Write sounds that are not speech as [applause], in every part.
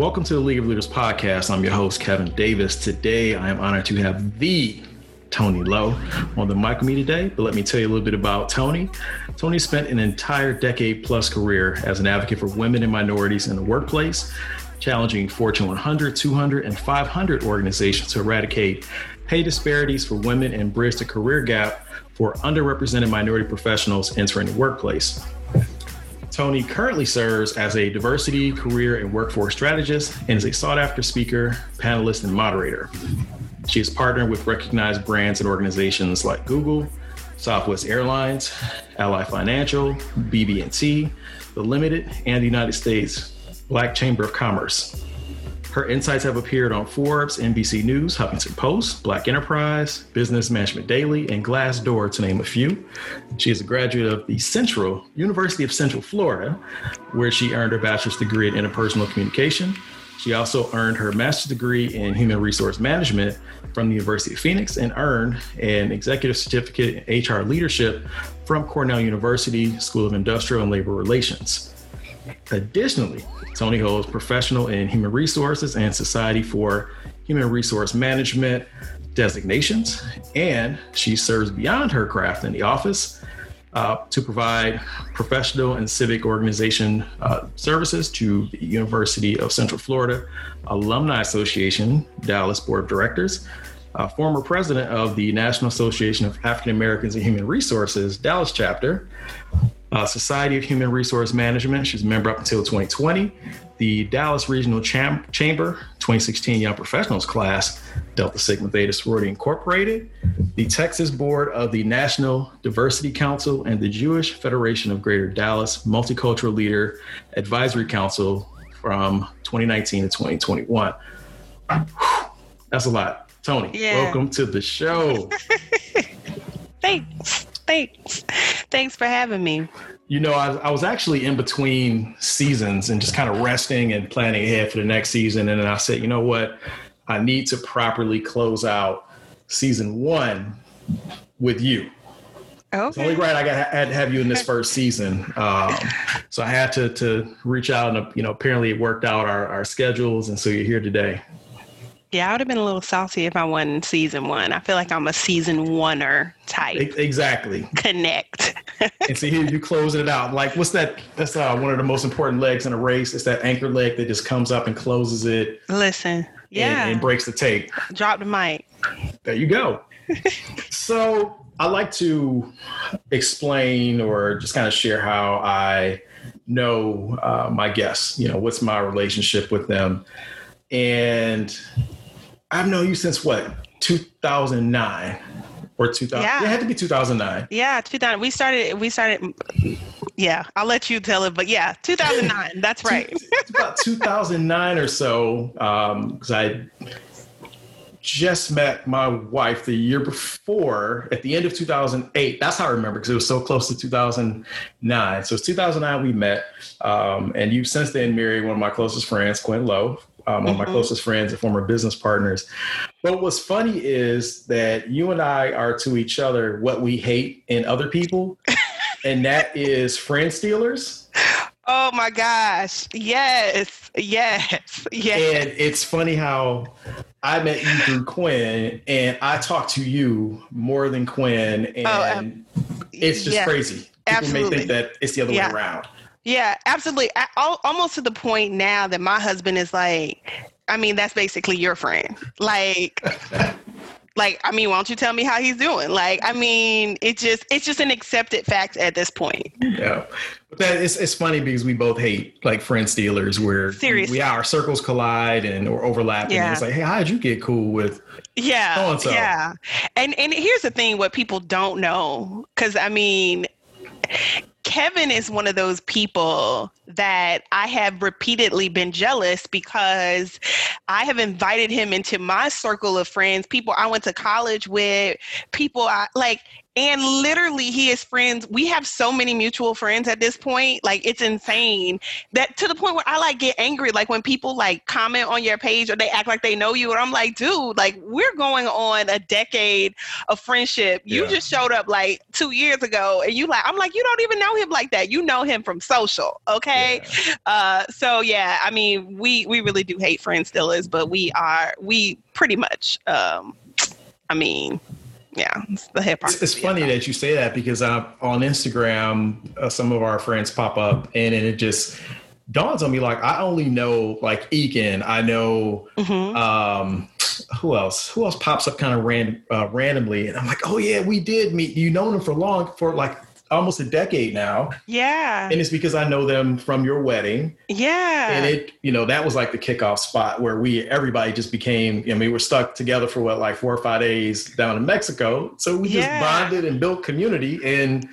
Welcome to the League of Leaders podcast. I'm your host, Kevin Davis. Today, I am honored to have the Tony Lowe on the mic with me today. But let me tell you a little bit about Tony. Tony spent an entire decade plus career as an advocate for women and minorities in the workplace, challenging Fortune 100, 200, and 500 organizations to eradicate pay disparities for women and bridge the career gap for underrepresented minority professionals entering the workplace. Tony currently serves as a diversity, career, and workforce strategist and is a sought after speaker, panelist, and moderator. She has partnered with recognized brands and organizations like Google, Southwest Airlines, Ally Financial, BB&T, The Limited, and the United States Black Chamber of Commerce. Her insights have appeared on Forbes, NBC News, Huffington Post, Black Enterprise, Business Management Daily, and Glassdoor, to name a few. She is a graduate of the Central University of Central Florida, where she earned her bachelor's degree in interpersonal communication. She also earned her master's degree in human resource management from the University of Phoenix and earned an executive certificate in HR leadership from Cornell University School of Industrial and Labor Relations. Additionally, Tony holds professional in human resources and society for human resource management designations, and she serves beyond her craft in the office uh, to provide professional and civic organization uh, services to the University of Central Florida Alumni Association, Dallas Board of Directors, uh, former president of the National Association of African Americans in Human Resources, Dallas chapter, uh, Society of Human Resource Management. She's a member up until 2020. The Dallas Regional Cham- Chamber 2016 Young Professionals class, Delta Sigma Theta Sorority Incorporated, the Texas Board of the National Diversity Council, and the Jewish Federation of Greater Dallas Multicultural Leader Advisory Council from 2019 to 2021. That's a lot. Tony, yeah. welcome to the show. [laughs] Thanks. Thanks. Thanks for having me. You know, I, I, was actually in between seasons and just kind of resting and planning ahead for the next season. And then I said, you know what? I need to properly close out season one with you. Okay. It's only right I got had to have you in this first season. Um, so I had to to reach out and you know apparently it worked out our, our schedules and so you're here today. Yeah, I would have been a little salty if I won season one. I feel like I'm a season oneer type. Exactly. Connect. [laughs] and see here you closing it out. Like what's that? That's uh, one of the most important legs in a race. It's that anchor leg that just comes up and closes it. Listen. Yeah. And, and breaks the tape. Drop the mic. There you go. [laughs] so I like to explain or just kind of share how I know uh, my guests. You know, what's my relationship with them, and I've known you since what 2009 or 2000. Yeah. It had to be 2009. Yeah, 2000. We started. We started. Yeah, I'll let you tell it, but yeah, 2009. [laughs] that's right. it's about 2009 or so, because um, I just met my wife the year before at the end of 2008 that's how i remember because it was so close to 2009 so it's 2009 we met um, and you've since then married one of my closest friends quinn lowe um, one of my mm-hmm. closest friends and former business partners. But what's funny is that you and I are to each other what we hate in other people, [laughs] and that is friend stealers. Oh my gosh. Yes. Yes. Yes. And it's funny how I met you through Quinn and I talk to you more than Quinn. Oh, and oh, um, it's just yes. crazy. People Absolutely. may think that it's the other yeah. way around. Yeah, absolutely. I, almost to the point now that my husband is like, I mean, that's basically your friend. Like, [laughs] like, I mean, why don't you tell me how he's doing? Like, I mean, it just it's just an accepted fact at this point. Yeah, but that it's it's funny because we both hate like friend stealers where Seriously. we our circles collide and or overlap. Yeah. And it's like, hey, how did you get cool with? Yeah, so-and-so? yeah. And and here's the thing: what people don't know, because I mean Kevin is one of those people that I have repeatedly been jealous because I have invited him into my circle of friends, people I went to college with, people I like, and literally he is friends. We have so many mutual friends at this point. Like it's insane that to the point where I like get angry. Like when people like comment on your page or they act like they know you, and I'm like, dude, like we're going on a decade of friendship. You yeah. just showed up like two years ago, and you like, I'm like, you don't even know him like that. You know him from social, okay? Yeah. Uh, so yeah, I mean, we we really do hate friends still is, but we are we pretty much. Um, I mean, yeah, it's the hip. It's, it's funny that you say that because uh, on Instagram, uh, some of our friends pop up, and, and it just dawns on me like I only know like Eakin. I know mm-hmm. um, who else? Who else pops up kind of random uh, randomly, and I'm like, oh yeah, we did meet. You known him for long for like almost a decade now. Yeah. And it's because I know them from your wedding. Yeah. And it, you know, that was like the kickoff spot where we everybody just became, I mean, we were stuck together for what, like four or five days down in Mexico. So we just bonded and built community. And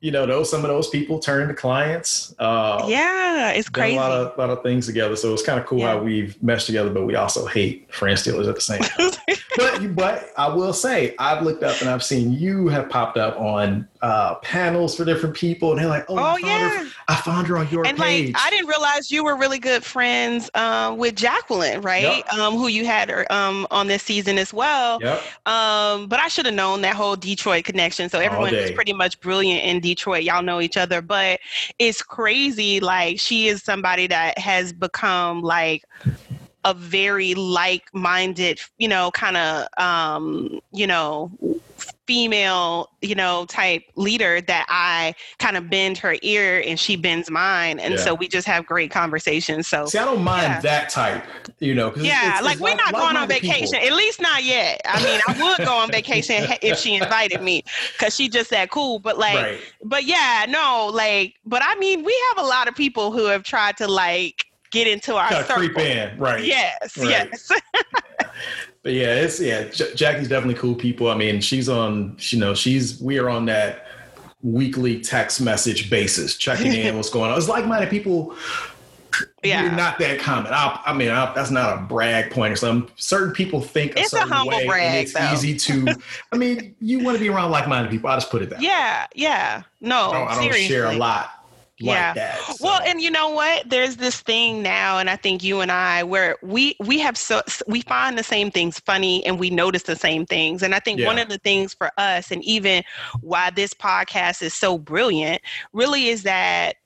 you know, those some of those people turned to clients. Uh, yeah, it's crazy. A lot of lot of things together, so it's kind of cool yeah. how we've meshed together. But we also hate friend stealers at the same [laughs] time. But but I will say, I've looked up and I've seen you have popped up on uh, panels for different people, and they're like, "Oh, oh I yeah, her, I found her on your and page." like, I didn't realize you were really good friends um, with Jacqueline, right? Yep. Um, who you had um, on this season as well. Yep. Um, but I should have known that whole Detroit connection. So everyone is pretty much brilliant in Detroit. Y'all know each other, but it's crazy. Like she is somebody that has become like a very like-minded, you know, kind of, um, you know, female, you know, type leader that I kind of bend her ear and she bends mine. And yeah. so we just have great conversations. So see, I don't mind yeah. that type, you know. yeah, it's, it's, like it's we're not going on vacation, people. at least not yet. I mean, I would go on vacation if she invited me because she just that cool. But like, right. but yeah, no, like, but I mean, we have a lot of people who have tried to like get into our circle. creep in, right? Yes, right. yes. [laughs] but yeah, it's yeah. J- Jackie's definitely cool people. I mean, she's on. You know, she's we are on that weekly text message basis, checking in [laughs] what's going on. It's like-minded people. Yeah, not that common. I, I mean, I, that's not a brag point or something. Certain people think it's a, a humble way, brag. It's though. easy to. I mean, you want to be around like-minded people. I just put it that. Yeah, yeah. No, I don't, I don't share a lot like yeah. That, so. Well, and you know what? There's this thing now, and I think you and I, where we we have so we find the same things funny, and we notice the same things. And I think yeah. one of the things for us, and even why this podcast is so brilliant, really is that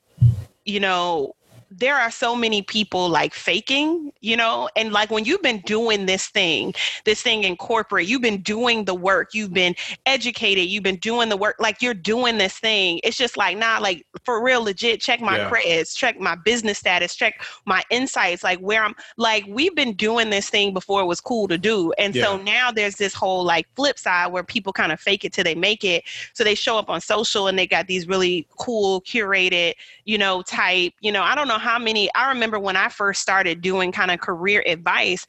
you know there are so many people like faking, you know, and like when you've been doing this thing, this thing in corporate, you've been doing the work, you've been educated, you've been doing the work, like you're doing this thing. It's just like, nah, like for real, legit, check my yeah. credits, check my business status, check my insights, like where I'm like, we've been doing this thing before it was cool to do. And yeah. so now there's this whole like flip side where people kind of fake it till they make it. So they show up on social and they got these really cool, curated, you know, type, you know, I don't know how many, I remember when I first started doing kind of career advice,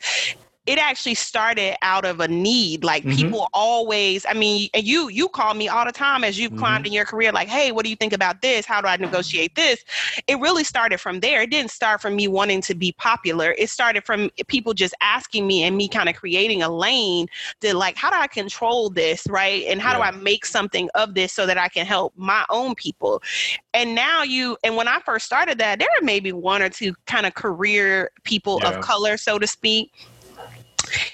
it actually started out of a need like mm-hmm. people always i mean and you you call me all the time as you've mm-hmm. climbed in your career like hey what do you think about this how do i negotiate this it really started from there it didn't start from me wanting to be popular it started from people just asking me and me kind of creating a lane to like how do i control this right and how yeah. do i make something of this so that i can help my own people and now you and when i first started that there were maybe one or two kind of career people yeah. of color so to speak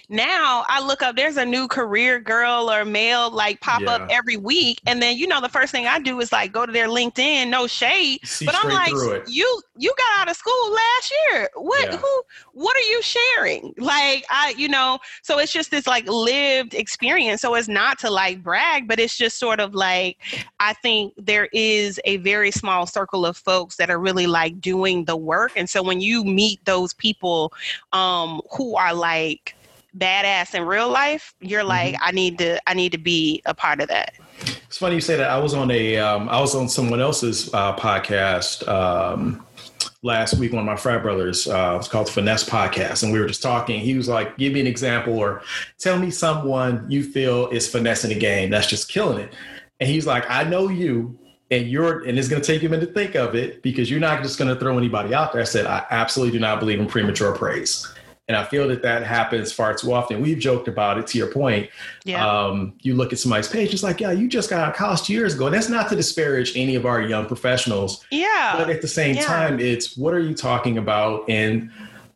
now I look up, there's a new career girl or male like pop yeah. up every week. And then, you know, the first thing I do is like go to their LinkedIn, no shade. but I'm like, you you got out of school last year. What yeah. who what are you sharing? Like I, you know, so it's just this like lived experience. So it's not to like brag, but it's just sort of like I think there is a very small circle of folks that are really like doing the work. And so when you meet those people um who are like badass in real life, you're mm-hmm. like, mm-hmm. I need to, I need to be a part of that. It's funny you say that. I was on a, um, I was on someone else's uh, podcast um, last week. One of my frat brothers, uh, it's called the Finesse Podcast, and we were just talking. He was like, "Give me an example, or tell me someone you feel is finessing the game that's just killing it." And he's like, "I know you." and you're and it's going to take you a minute to think of it because you're not just going to throw anybody out there. I said I absolutely do not believe in premature praise. And I feel that that happens far too often. We've joked about it to your point. Yeah. Um, you look at somebody's page, it's like, yeah, you just got out of college two years ago. And that's not to disparage any of our young professionals. yeah. But at the same Yeah. time, it's what are you talking about? And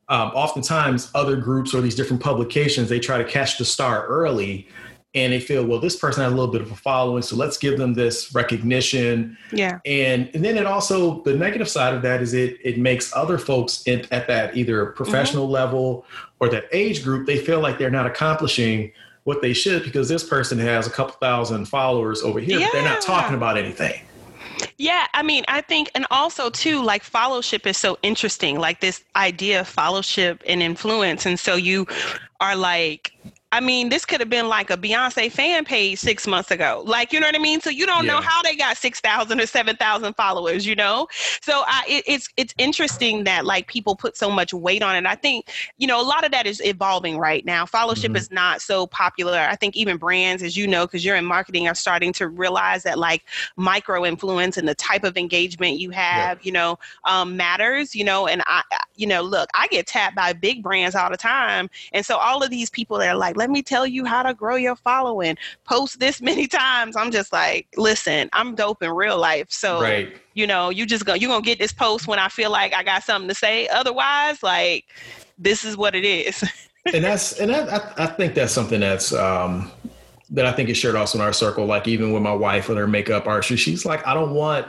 um, oftentimes, other groups or these different publications, they try to catch the star early and they feel, well, this person has a little bit of a following, so let's give them this recognition. yeah. And, and then it also, the negative side of that is it, it makes other folks in, at that either professional mm-hmm. level or that age group, they feel like they're not accomplishing what they should because this person has a couple thousand followers over here, but they're not talking about anything. Yeah, I mean, I think, and also too, like fellowship is so interesting, like this idea of fellowship and influence. And so you are like, I mean, this could have been like a Beyonce fan page six months ago. Like, you know what I mean? So you don't know how they got 6,000 or 7,000 followers, you know? So I, it, it's, it's interesting that like people put so much weight on it. I think, you know, a lot of that is evolving right now. Fellowship Mhm. is not so popular. I think even brands, as you know, because you're in marketing, are starting to realize that like micro influence and the type of engagement you have, you know, um, matters, you know, and I- you know, look, I get tapped by big brands all the time. And so all of these people that are like, let me tell you how to grow your following, post this [laughs] many times. I'm just like, listen, I'm dope in real life. So, Right. you know, you just go, you're going to get this post when I feel like I got something to say. Otherwise, like, this is what it is. [laughs] and that's and I, I, I think that's something that's um that I think is shared also in our circle. Like even with my wife with her makeup artist, she's like, I don't want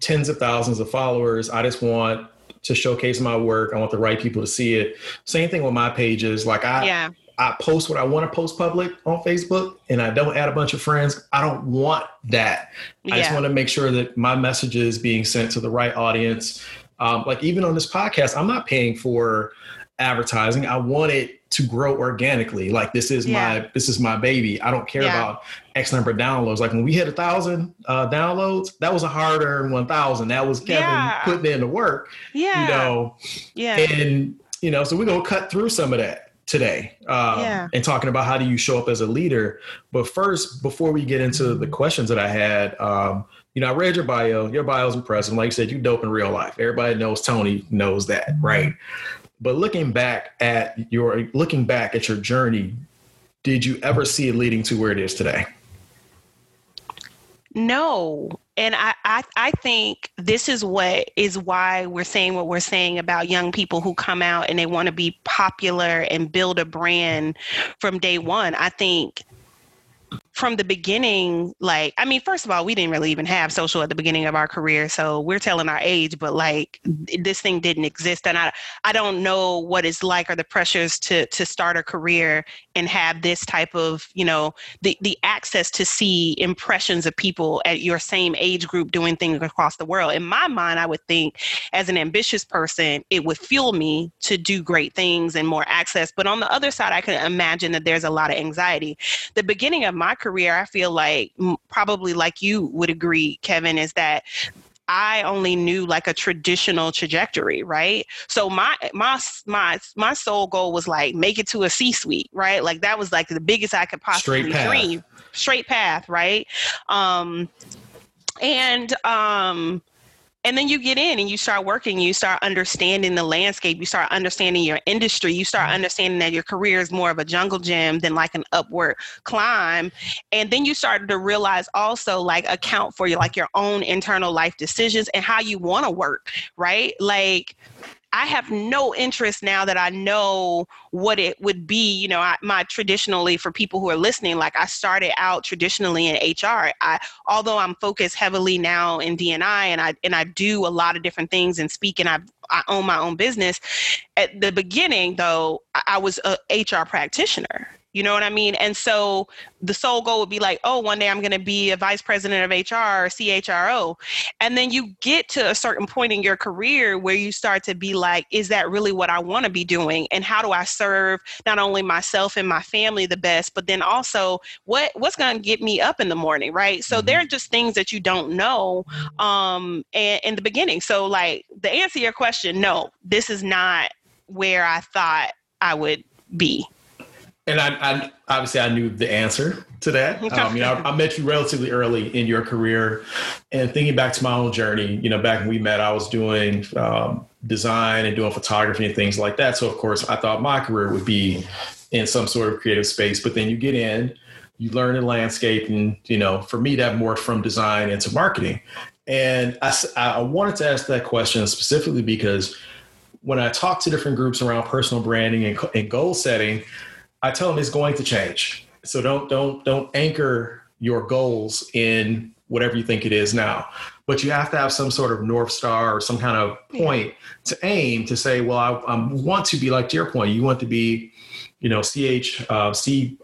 tens of thousands of followers. I just want to showcase my work. I want the right people to see it. Same thing with my pages. Like I yeah. I post what I want to post public on Facebook and I don't add a bunch of friends. I don't want that. I just want to make sure that my message is being sent to the right audience. Um, like even on this podcast, I'm not paying for advertising. I want it to grow organically. Like this is Yeah. my this is my baby. I don't care Yeah. about X number of downloads. Like when we hit a thousand uh, downloads, that was a hard earned one thousand. That was Kevin Yeah. putting in the work. Yeah. You know, yeah. and you know so we're to cut through some of that today um, Yeah. and talking about how do you show up as a leader but first before we get into the questions that i had um, you know i read your bio your bio is impressive like you said you dope in real life everybody knows tony knows that right but looking back at your looking back at your journey did you ever see it leading to where it is today No. And I, I, I think this is what is why we're saying what we're saying about young people who come out and they want to be popular and build a brand from day one. I think from the beginning, like, I mean, first of all, we didn't really even have social at the beginning of our career. So we're telling our age, but like this thing didn't exist. And I, I don't know what it's like or the pressures to, to start a career and have this type of, you know, the, the access to see impressions of people at your same age group doing things across the world. In my mind, I would think as an ambitious person, it would fuel me to do great things and more access. But on the other side, I can imagine that there's a lot of anxiety. The beginning of my career, I feel like probably like you would agree, Kevin, is that I only knew like a traditional trajectory, right? So my my my my sole goal was like make it to a C-suite, right? Like that was like the biggest I could possibly Straight dream. Straight path, right? Um and um and then you get in and you start working you start understanding the landscape you start understanding your industry you start mm-hmm. understanding that your career is more of a jungle gym than like an upward climb. And then you start to realize also like account for your like your own internal life decisions and how you want to work right? Like I have no interest now that I know what it would be. You know, I, my traditionally for people who are listening, like I started out traditionally in HR. I, although I'm focused heavily now in DNI and I and I do a lot of different things and speak and I I own my own business. At the beginning, though, I, I was a HR practitioner. You know what I mean? And so the sole goal would be like, oh, one day I'm going to be a vice president of HR or CHRO. And then you get to a certain point in your career where you start to be like, is that really what I want to be doing? And how do I serve not only myself and my family the best, but then also what what's going to get me up in the morning, right? So Mhm. there are just things that you don't know um in, in the beginning. So like the answer to your question, no, this is not where I thought I would be. And I, I, obviously I knew the answer to that. Um, you know, I, I, met you relatively early in your career, and thinking back to my own journey, you know, back when we met, I was doing um, design and doing photography and things like that. So of course, I thought my career would be in some sort of creative space. But then you get in, you learn in landscape, and you know, for me, that morphed from design into marketing. And I, I wanted to ask that question specifically because when I talk to different groups around personal branding and, and goal setting I tell them it's going to change. So don't don't don't anchor your goals in whatever you think it is now. But you have to have some sort of north star or some kind of point to aim to say, well, I, I want to be like to your point. You want to be, you know, CH uh, C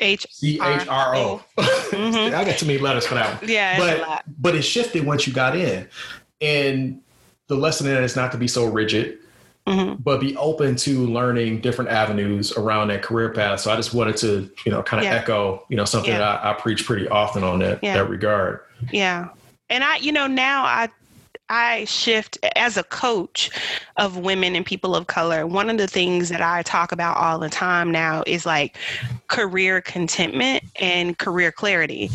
H C H R O. [laughs] Mm-hmm. Got too many letters for that one. Yeah, but but it shifted once you got in, and the lesson in it is not to be so rigid mm-hmm. but be open to learning different avenues around that career path. So I just wanted to, you know, kind of yeah. echo, you know, something yeah. that I, I, preach pretty often on that yeah. that regard. Yeah. And I, you know, now I I shift as a coach of women and people of color. One of the things that I talk about all the time now is like career contentment and career clarity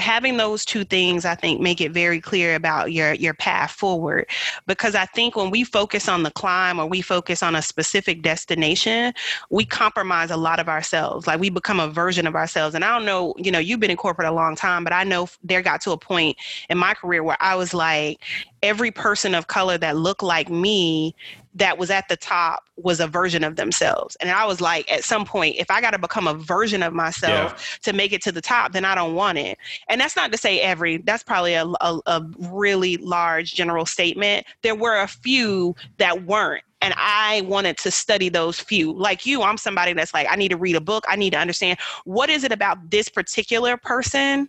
having those two things i think make it very clear about your your path forward. Because i think when we focus on the climb or we focus on a specific destination we compromise a lot of ourselves. Like we become a version of ourselves. And i don't know you know you've been in corporate a long time but i know there got to a point in my career where i was like every person of color that looked like me that was at the top was a version of themselves. And I was like, at some point, if I got to become a version of myself yeah. to make it to the top, then I don't want it. And that's not to say every, that's probably a, a, a really large general statement. There were a few that weren't and I wanted to study those few. Like you, I'm somebody that's like, I need to read a book. I need to understand what is it about this particular person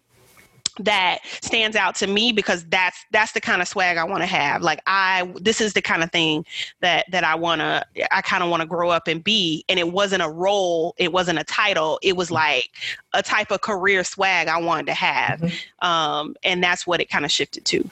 that stands out to me because that's that's the kind of swag I want to have. Like I this is the kind of thing that that I want to I kind of want to grow up and be and it wasn't a role, it wasn't a title, it was like a type of career swag I wanted to have. Mm-hmm. Um and that's what it kind of shifted to.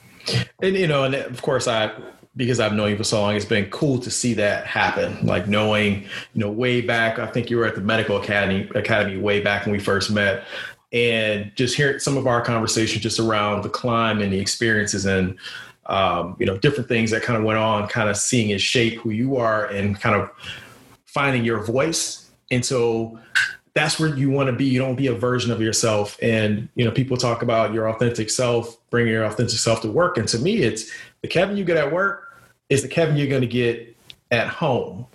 And you know, and of course I because I've known you for so long, it's been cool to see that happen. Like knowing, you know, way back, I think you were at the medical academy academy way back when we first met and just hear some of our conversation just around the climb and the experiences and um, you know different things that kind of went on kind of seeing it shape who you are and kind of finding your voice. And so that's where you want to be. You don't be a version of yourself. And you know people talk about your authentic self bringing your authentic self to work. And to me it's the kevin you get at work is the kevin you're going to get at home.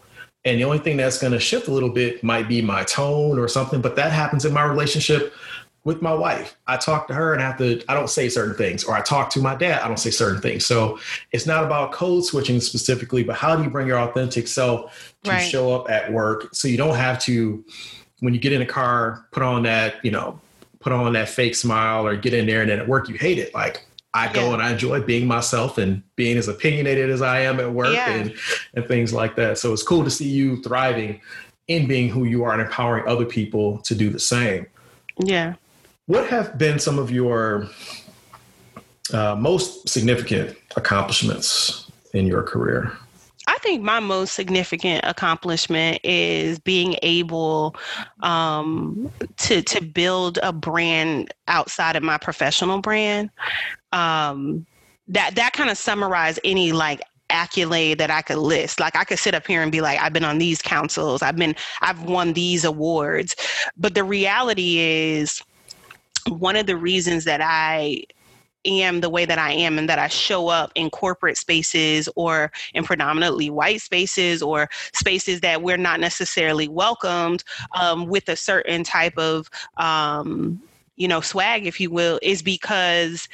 And the only thing that's going to shift a little bit might be my tone or something but that happens in my relationship with my wife. I talk to her and I have to, I don't say certain things, or I talk to my dad, I don't say certain things. So it's not about code switching specifically, but how do you bring your authentic self to right. show up at work so you don't have to, when you get in a car, put on that, you know, put on that fake smile or get in there and then at work you hate it. Like I go yeah. and I enjoy being myself and being as opinionated as I am at work yeah. and, and things like that. So it's cool to see you thriving in being who you are and empowering other people to do the same. Yeah. What have been some of your uh, most significant accomplishments in your career? I think my most significant accomplishment is being able um, to to build a brand outside of my professional brand. Um, that that kind of summarize any like accolade that I could list. Like I could sit up here and be like, I've been on these councils, I've been, I've won these awards. But the reality is, one of the reasons that I am the way that I am and that I show up in corporate spaces or in predominantly white spaces or spaces that we're not necessarily welcomed um, with a certain type of, um, you know, swag, if you will, is because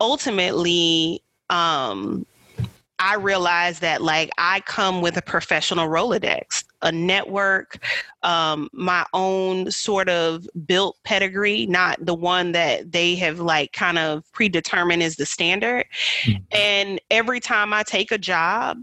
ultimately, um, I realized that like I come with a professional Rolodex, a network, um, my own sort of built pedigree, not the one that they have like kind of predetermined as the standard. Mm-hmm. And every time I take a job,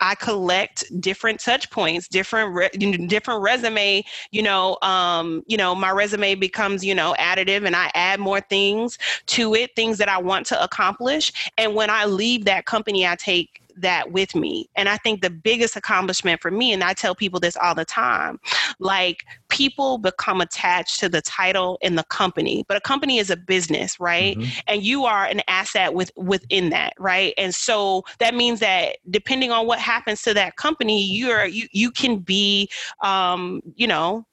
I collect different touch points, different re- different resume. You know, um, you know, my resume becomes you know additive, and I add more things to it, things that I want to accomplish. And when I leave that company, I take that with me. And I think the biggest accomplishment for me, and I tell people this all the time, like people become attached to the title in the company, but a company is a business, right? Mm-hmm. And you are an asset with within that, right? And so that means that depending on what happens to that company, you're you you can be um, you know,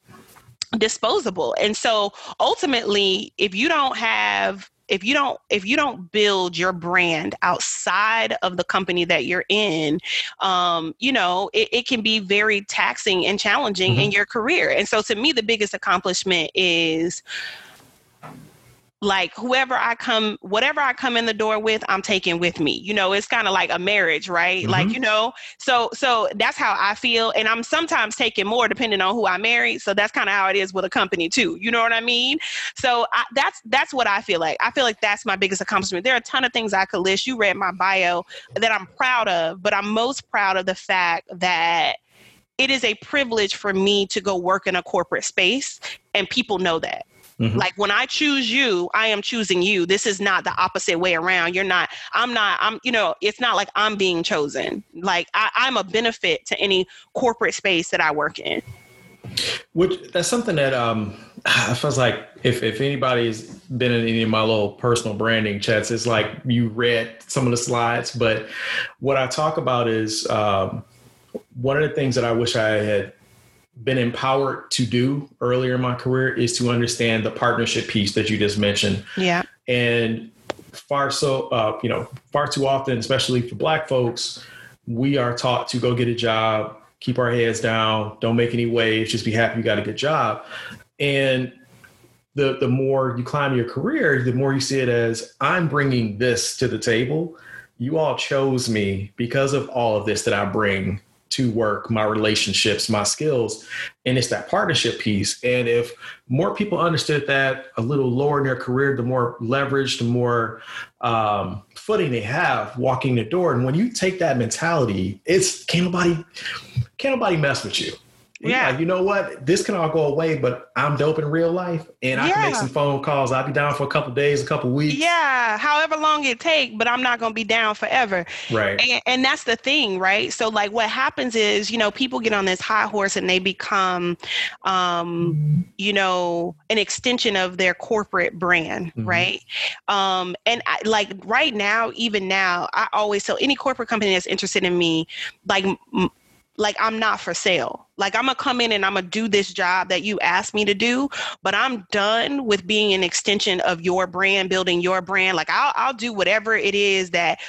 disposable. And so ultimately, if you don't have if you don't if you don't build your brand outside of the company that you're in um, you know it, it, can be very taxing and challenging mm-hmm. in your career and so to me the biggest accomplishment is like whoever I come, whatever I come in the door with, I'm taking with me. You know, it's kind of like a marriage, right? Mm-hmm. Like, you know, so so that's how I feel. And I'm sometimes taking more depending on who I marry. So that's kind of how it is with a company too. You know what I mean? So I, that's that's what I feel like. I feel like that's my biggest accomplishment. There are a ton of things I could list. You read my bio that I'm proud of, but I'm most proud of the fact that it is a privilege for me to go work in a corporate space and people know that Mm-hmm. Like when I choose you, I am choosing you. This is not the opposite way around. You're not, I'm not, I'm, you know, it's not like I'm being chosen. Like I, I'm a benefit to any corporate space that I work in. Which that's something that um [sighs] I feels like if if anybody's been in any of my little personal branding chats, it's like you read some of the slides. But what I talk about is um, one of the things that I wish I had been empowered to do earlier in my career is to understand the partnership piece that you just mentioned. Yeah. And far so, uh, you know, far too often, especially for Black folks, we are taught to go get a job, keep our heads down, don't make any waves, just be happy you got a good job. And the the more you climb your career, the more you see it as I'm bringing this to the table. You all chose me because of all of this that I bring to work, my relationships, my skills. And it's that partnership piece. And if more people understood that a little lower in their career, the more leverage, the more um, footing they have walking the door. And when you take that mentality, it's can't nobody, can't nobody mess with you yeah. Like, you know what? This can all go away, but I'm dope in real life and I yeah. can make some phone calls. I'll be down for a couple days, a couple weeks. Yeah. However long it take, but I'm not going to be down forever. Right. And, and, that's the thing, right? So like what happens is, you know, people get on this high horse and they become, um, you know, an extension of their corporate brand. Mm-hmm. Right. Um, and I, like right now, even now, I always tell any corporate company that's interested in me, like, m- like I'm not for sale. Like I'm gonna come in and I'm gonna do this job that you asked me to do, but I'm done with being an extension of your brand, building your brand. Like I'll I'll do whatever it is that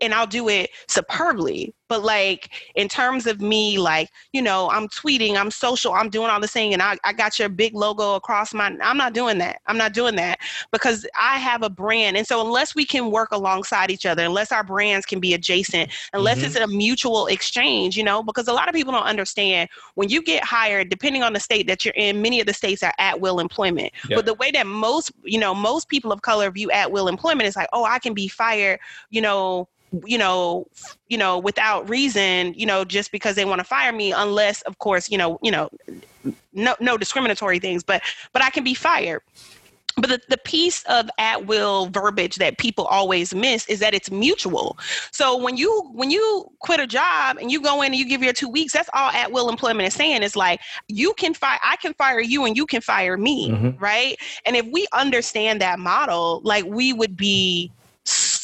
and I'll do it superbly. But like in terms of me, like, you know, I'm tweeting, I'm social, I'm doing all this thing, and I, I got your big logo across my I'm not doing that. I'm not doing that because I have a brand. And so unless we can work alongside each other, unless our brands can be adjacent, unless mm-hmm. it's a mutual exchange, you know, because a lot of people don't understand when you get hired, depending on the state that you're in, many of the states are at will employment. Yep. But the way that most, you know, most people of color view at will employment is like, oh, I can be fired, you know, you know you know without reason you know just because they want to fire me unless of course you know you know no no discriminatory things but but i can be fired but the, the piece of at will verbiage that people always miss is that it's mutual. So when you when you quit a job and you go in and you give your two weeks that's all at will employment is saying. Is like you can fire i can fire you and you can fire me mm-hmm. right? And if we understand that model like we would be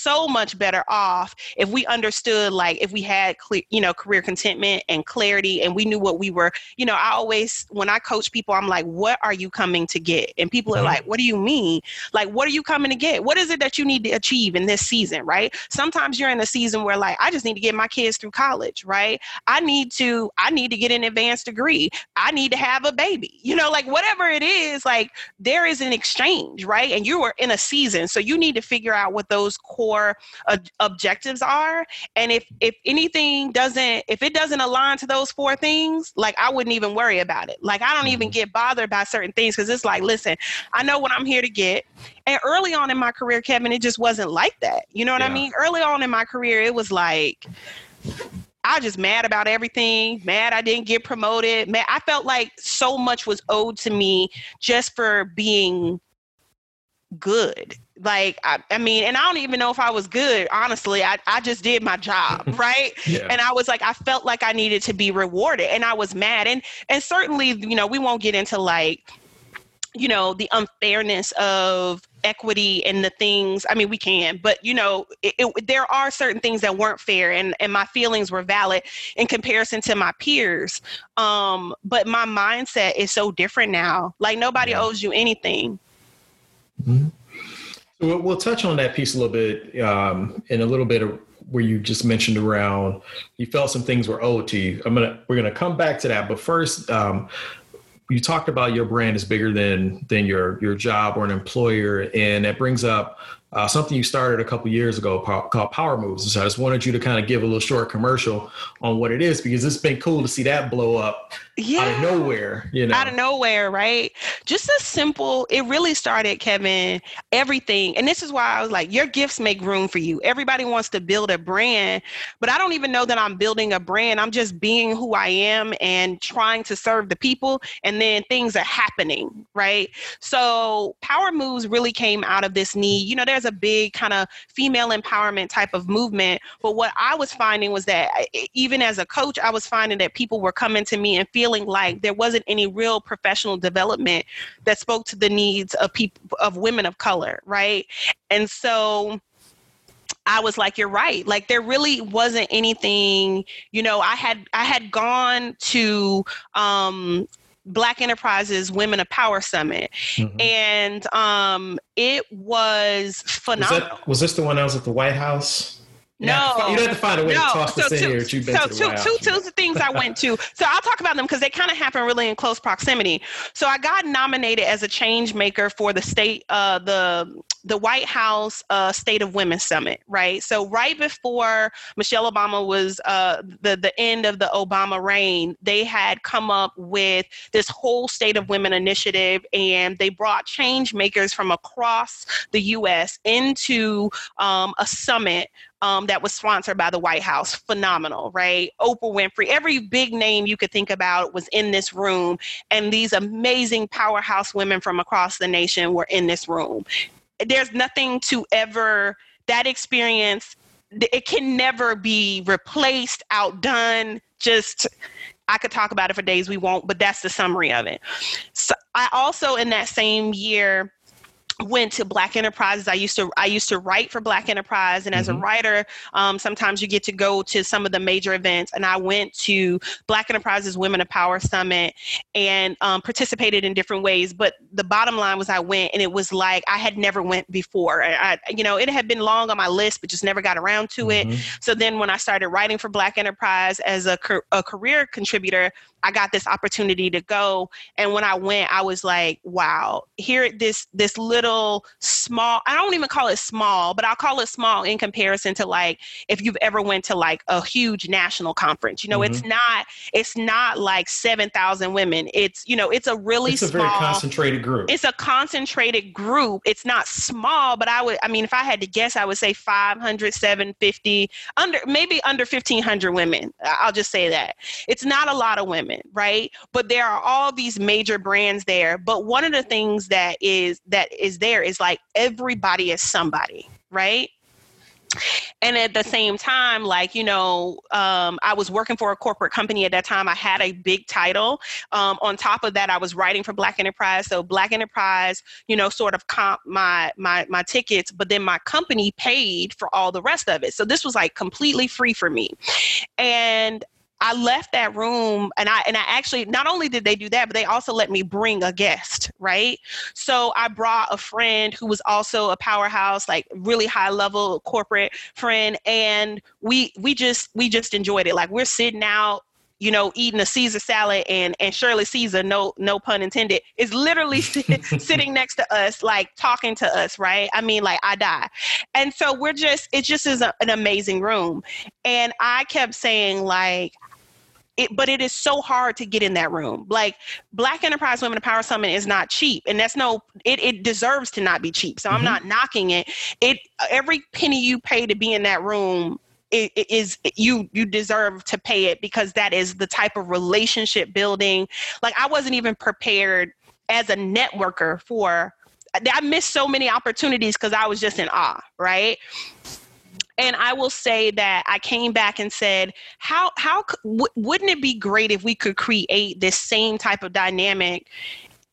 so much better off if we understood like if we had clear you know career contentment and clarity and we knew what we were you know i always when i coach people i'm like what are you coming to get? And people are mm-hmm. like what do you mean? Like what are you coming to get? What is it that you need to achieve in this season? Right? Sometimes you're in a season where like i just need to get my kids through college right? I need to i need to get an advanced degree. I need to have a baby. [laughs] You know like whatever it is like there is an exchange right? And you are in a season so you need to figure out what those core core uh, objectives are and if if anything doesn't if it doesn't align to those four things like i wouldn't even worry about it like i don't even mm-hmm. get bothered by certain things because it's like listen i know what i'm here to get and early on in my career kevin it just wasn't like that you know what yeah. i mean early on in my career it was like I was just mad about everything, mad I didn't get promoted. Mad. I felt like so much was owed to me just for being good. Like, I, I, mean, and I don't even know if I was good, honestly. I, I just did my job, [laughs] right? yeah. And I was like, I felt like I needed to be rewarded and I was mad. And and certainly, you know, we won't get into like, you know, the unfairness of equity and the things i mean we can but you know it, it, there are certain things that weren't fair and, and my feelings were valid in comparison to my peers um but my mindset is so different now like nobody yeah. owes you anything mm-hmm. so we'll, we'll, touch on that piece a little bit um in a little bit of where you just mentioned around you felt some things were owed to you i'm gonna we're gonna come back to that but first um you talked about your brand is bigger than than your your job or an employer, and that brings up uh, something you started a couple years ago called Power Moves. So I just wanted you to kind of give a little short commercial on what it is because it's been cool to see that blow up yeah. out of nowhere, you know. Out of nowhere, right? Just a simple, it really started, Kevin, everything. And this is why I was like, your gifts make room for you. Everybody wants to build a brand, but I don't even know that I'm building a brand. I'm just being who I am and trying to serve the people. And then things are happening, right? So Power Moves really came out of this need. You know, there's a big kind of female empowerment type of movement. But what I was finding was that even as a coach, I was finding that people were coming to me and feeling feeling like there wasn't any real professional development that spoke to the needs of people of women of color, right? And so I was like, you're right. Like there really wasn't anything, you know, I had I had gone to um Black Enterprises Women of Power Summit. Mm-hmm. And um it was phenomenal. Was, that, was this the one that was at the White House? No, you have to find a way no. to toss so this two, in here. You've been so to two, two, two, two things I went to. So I'll talk about them because they kind of happen really in close proximity. So I got nominated as a change maker for the state, uh, the the White House uh, State of Women Summit. Right. So right before Michelle Obama was uh, the the end of the Obama reign, they had come up with this whole State of Women initiative, and they brought change makers from across the U.S. into um, a summit um, that was sponsored by the White House. Phenomenal, right? Oprah Winfrey, every big name you could think about was in this room, and these amazing powerhouse women from across the nation were in this room. There's nothing to ever, that experience, it can never be replaced, outdone, just. I could talk about it for days. We won't, but that's the summary of it. So I also, in that same year, went to black enterprises i used to i used to write for black enterprise and as mm-hmm. a writer um, sometimes you get to go to some of the major events and i went to black enterprises women of power summit and um, participated in different ways but the bottom line was i went and it was like i had never went before I, you know it had been long on my list but just never got around to mm-hmm. it so then when i started writing for black enterprise as a, a career contributor I got this opportunity to go. And when I went, I was like, wow, here this this little small, I don't even call it small, but I'll call it small in comparison to like if you've ever went to like a huge national conference. You know, mm-hmm. it's not it's not like seven thousand women. It's you know, it's a really it's a small, very concentrated group. It's a concentrated group. It's not small, but I would I mean if I had to guess, I would say 500, 750, under maybe under 1500 women. I'll just say that. It's not a lot of women right? But there are all these major brands there. But one of the things that is that is there is like everybody is somebody, right? and at the same time like you know um, i was working for a corporate company at that time i had a big title um, on top of that i was writing for black enterprise so black enterprise you know sort of comp my my my tickets but then my company paid for all the rest of it so this was like completely free for me and I left that room and I and I actually not only did they do that, but they also let me bring a guest, right? So I brought a friend who was also a powerhouse, like really high level corporate friend, and we we just we just enjoyed it. Like we're sitting out you know, eating a Caesar salad and and Shirley Caesar, no no pun intended, is literally [laughs] sitting next to us, like talking to us, right? I mean, like I die, and so we're just it just is a, an amazing room, and I kept saying like it, but it is so hard to get in that room. Like Black Enterprise Women of Power Summit is not cheap, and that's no. It, it deserves to not be cheap. So mm-hmm. I'm not knocking it. It every penny you pay to be in that room it, it is you you deserve to pay it because that is the type of relationship building. Like I wasn't even prepared as a networker for I missed so many opportunities because I was just in awe, right? and I will say that I came back and said, how how w- wouldn't it be great if we could create this same type of dynamic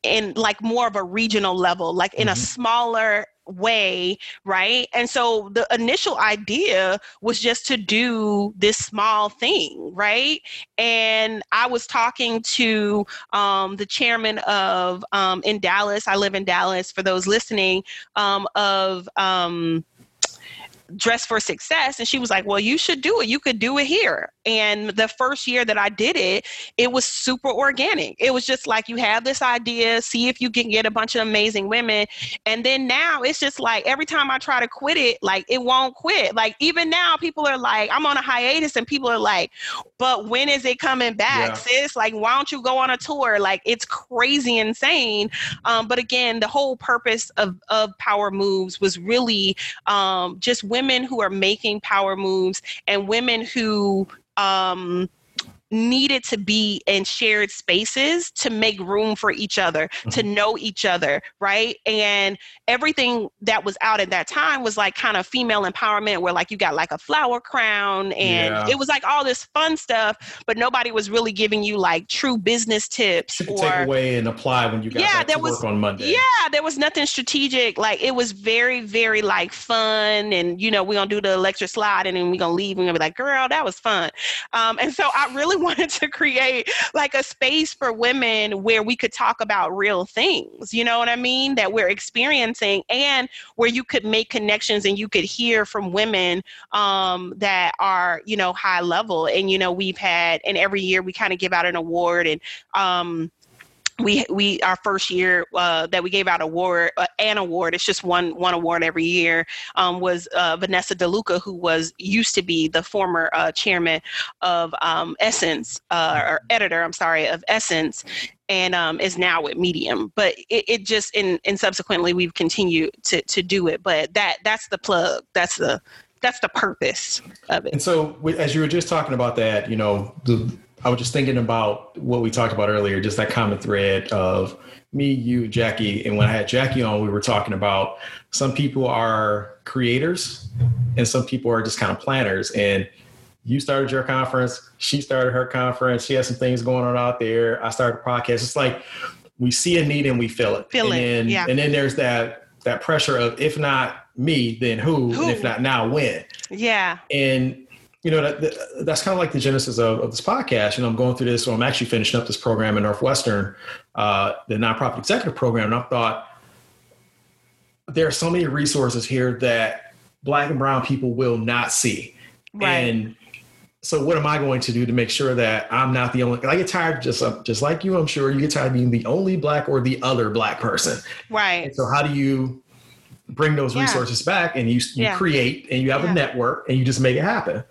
in like more of a regional level, like in mm-hmm. a smaller way, right? And so the initial idea was just to do this small thing, right? And I was talking to um, the chairman of um, in Dallas. I live in Dallas. For those listening, um, of um, Dress for Success. And she was like, Well, you should do it. You could do it here. And the first year that I did it, it was super organic. It was just like you have this idea, see if you can get a bunch of amazing women. And then now it's just like every time I try to quit it, like it won't quit. Like even now, people are like, I'm on a hiatus, and people are like, But when is it coming back, yeah. sis? Like, why don't you go on a tour? Like, it's crazy insane. Um, but again, the whole purpose of, of Power Moves was really um, just women who are making power moves and women who um, needed to be in shared spaces to make room for each other, mm-hmm. to know each other, right? And everything that was out at that time was like kind of female empowerment, where like you got like a flower crown and yeah. it was like all this fun stuff, but nobody was really giving you like true business tips or take away and apply when you got yeah, there was, on Monday. Yeah, there was nothing strategic. Like it was very, very like fun, and you know we're gonna do the electric slide, and then we're gonna leave, and we're gonna be like, girl, that was fun. Um, and so I really wanted to create like a space for women where we could talk about real things, you know what I mean, that we're experiencing, and where you could make connections and you could hear from women um, that are, you know, high level. And, you know, we've had, and every year we kind of give out an award and, um, we we our first year uh, that we gave out award uh, an award it's just one one award every year um, was uh, Vanessa DeLuca who was used to be the former uh, chairman of um, Essence uh, or editor I'm sorry of Essence and um, is now with Medium. But it, it just and and subsequently we've continued to to do it but that that's the plug that's the that's the purpose of it. And so as you were just talking about that you know the I was just thinking about what we talked about earlier, just that common thread of me, you, Jackie. And when I had Jackie on, we were talking about some people are creators and some people are just kind of planners. And you started your conference, she started her conference, she has some things going on out there. I started a podcast. It's like we see a need and we fill it. Fill and it. Then, yeah. And then there's that that pressure of if not me, then who? who? And if not now, when? Yeah. And you know that, that's kind of like the genesis of, of, this podcast you know i'm going through this so i'm actually finishing up this program in northwestern uh, the nonprofit executive program and i thought there are so many resources here that black and brown people will not see right. and so what am i going to do to make sure that i'm not the only i get tired just uh, just like you i'm sure you get tired of being the only black or the other black person right and so how do you bring those yeah. resources back and you, you yeah. create and you have yeah. a network and you just make it happen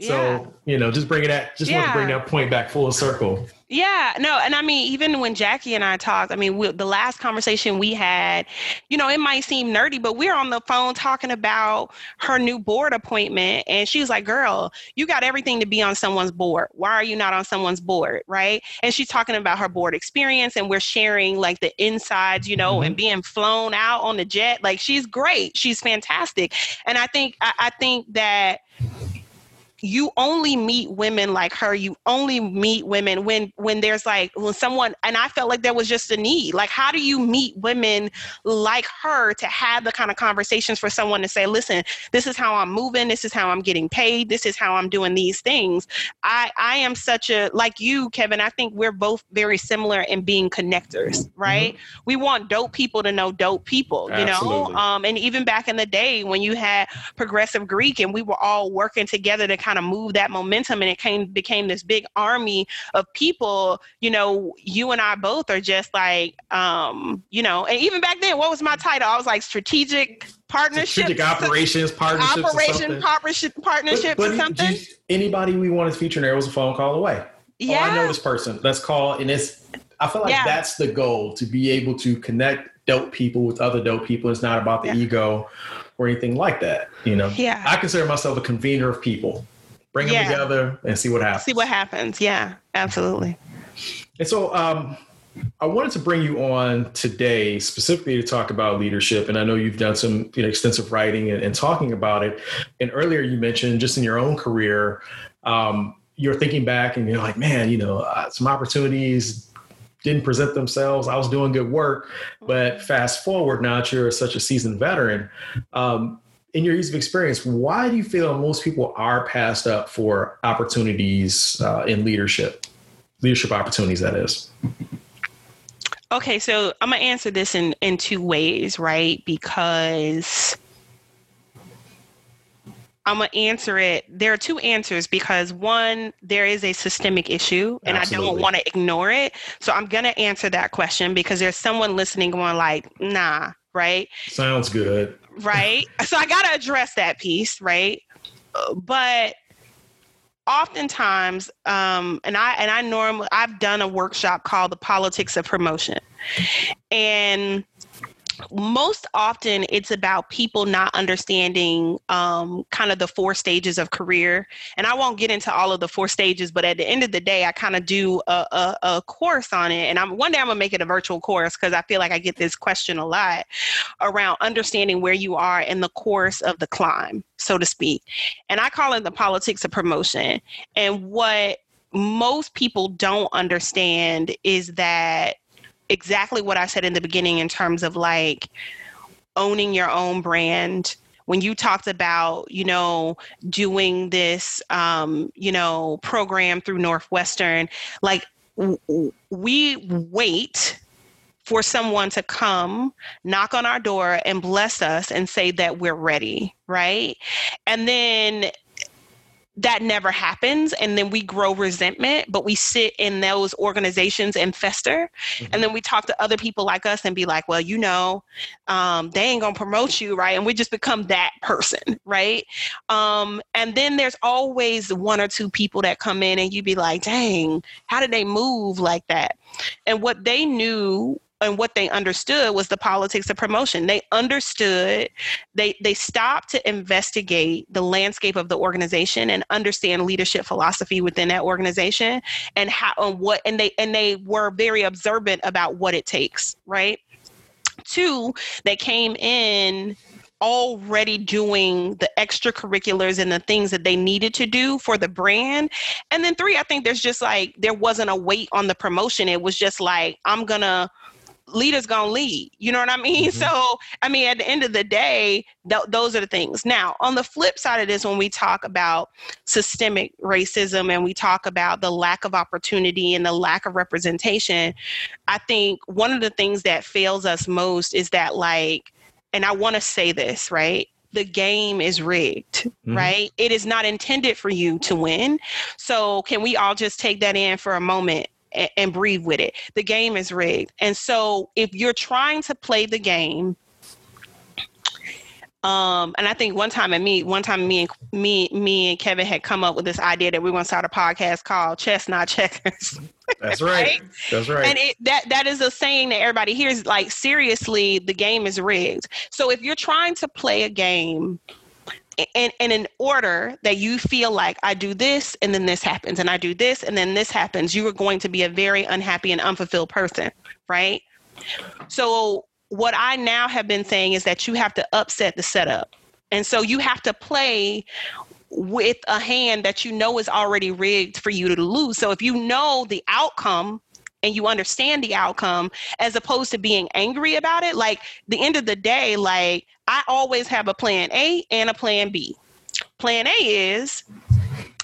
so, you know, just bringing that, just yeah. want to bring that point back full circle. Yeah, no, and I mean, even when Jackie and I talked, I mean, we, the last conversation we had, you know, it might seem nerdy, but we're on the phone talking about her new board appointment, and she was like, "Girl, you got everything to be on someone's board. Why are you not on someone's board, right?" And she's talking about her board experience, and we're sharing like the insides, you know, mm-hmm. and being flown out on the jet. Like, she's great, she's fantastic, and I think I, I think that you only meet women like her you only meet women when when there's like when someone and i felt like there was just a need like how do you meet women like her to have the kind of conversations for someone to say listen this is how i'm moving this is how i'm getting paid this is how i'm doing these things i i am such a like you kevin i think we're both very similar in being connectors mm-hmm. right mm-hmm. we want dope people to know dope people you Absolutely. know um and even back in the day when you had progressive greek and we were all working together to kind of move that momentum and it came became this big army of people you know you and i both are just like um you know and even back then what was my title? I was like strategic partnership strategic operations partnerships operation partnership partnerships but, but or something. you, anybody we wanted to feature there was a phone call away. Yeah oh, i know this person. Let's call and it's i feel like yeah. that's the goal to be able to connect dope people with other dope people. It's not about the yeah. ego or anything like that you know? Yeah. I consider myself a convener of people bring yeah. them together and see what happens. See what happens. Yeah, absolutely. And so, um, I wanted to bring you on today specifically to talk about leadership. And I know you've done some you know, extensive writing and, and talking about it. And earlier you mentioned just in your own career, um, you're thinking back and you're like, man, you know, uh, some opportunities didn't present themselves. I was doing good work. But fast forward now that you're such a seasoned veteran, um, in your years of experience, why do you feel most people are passed up for opportunities uh, in leadership? Leadership opportunities, that is. Okay, so I'm gonna answer this in in two ways, right? Because I'm gonna answer it. There are two answers because one, there is a systemic issue, and Absolutely. I don't want to ignore it. So I'm gonna answer that question because there's someone listening going like, "Nah," right? Sounds good. Right. [laughs] so I gotta address that piece, right? But oftentimes, um, and I and I normally I've done a workshop called the politics of promotion, and most often it's about people not understanding um, kind of the four stages of career. And i won't get into all of the four stages but at the end of the day i kind of do a, a, a, course on it. And i'm one day i'm gonna make it a virtual course because i feel like i get this question a lot around understanding where you are in the course of the climb so to speak. And i call it the politics of promotion. And what most people don't understand is that exactly what I said in the beginning in terms of like owning your own brand. When you talked about you know doing this um, you know program through northwestern like w- we wait for someone to come knock on our door and bless us and say that we're ready right? And then that never happens and then we grow resentment but we sit in those organizations and fester. Mm-hmm. and then we talk to other people like us and be like well you know um, they ain't gonna promote you right? And we just become that person right? Um, and then there's always one or two people that come in and you be like dang how did they move like that? And what they knew and what they understood was the politics of promotion. They understood, they they stopped to investigate the landscape of the organization and understand leadership philosophy within that organization and how and what and they and they were very observant about what it takes, right? Two, they came in already doing the extracurriculars and the things that they needed to do for the brand. And then three, I think there's just like there wasn't a weight on the promotion. It was just like, I'm gonna leaders gonna lead you know what i mean [laughs] mm-hmm. so i mean at the end of the day th- those are the things now on the flip side of this when we talk about systemic racism and we talk about the lack of opportunity and the lack of representation i think one of the things that fails us most is that like and i want to say this right the game is rigged, mm-hmm. right? It is not intended for you to win. So, can we all just take that in for a moment? And, and breathe with it. The game is rigged. And so if you're trying to play the game, um, and I think one time and me, one time me and me, me and Kevin had come up with this idea that we going to start a podcast called Chess Not Checkers. That's right. right. That's right. And it, that that is a saying that everybody hears. Like seriously, the game is rigged. So if you're trying to play a game and, and in order that you feel like I do this and then this happens and I do this and then this happens, you are going to be a very unhappy and unfulfilled person, right? So what I now have been saying is that you have to upset the setup. And so you have to play with a hand that you know is already rigged for you to lose. So if you know the outcome and you understand the outcome as opposed to being angry about it like the end of the day like i always have a plan a and a plan b plan a is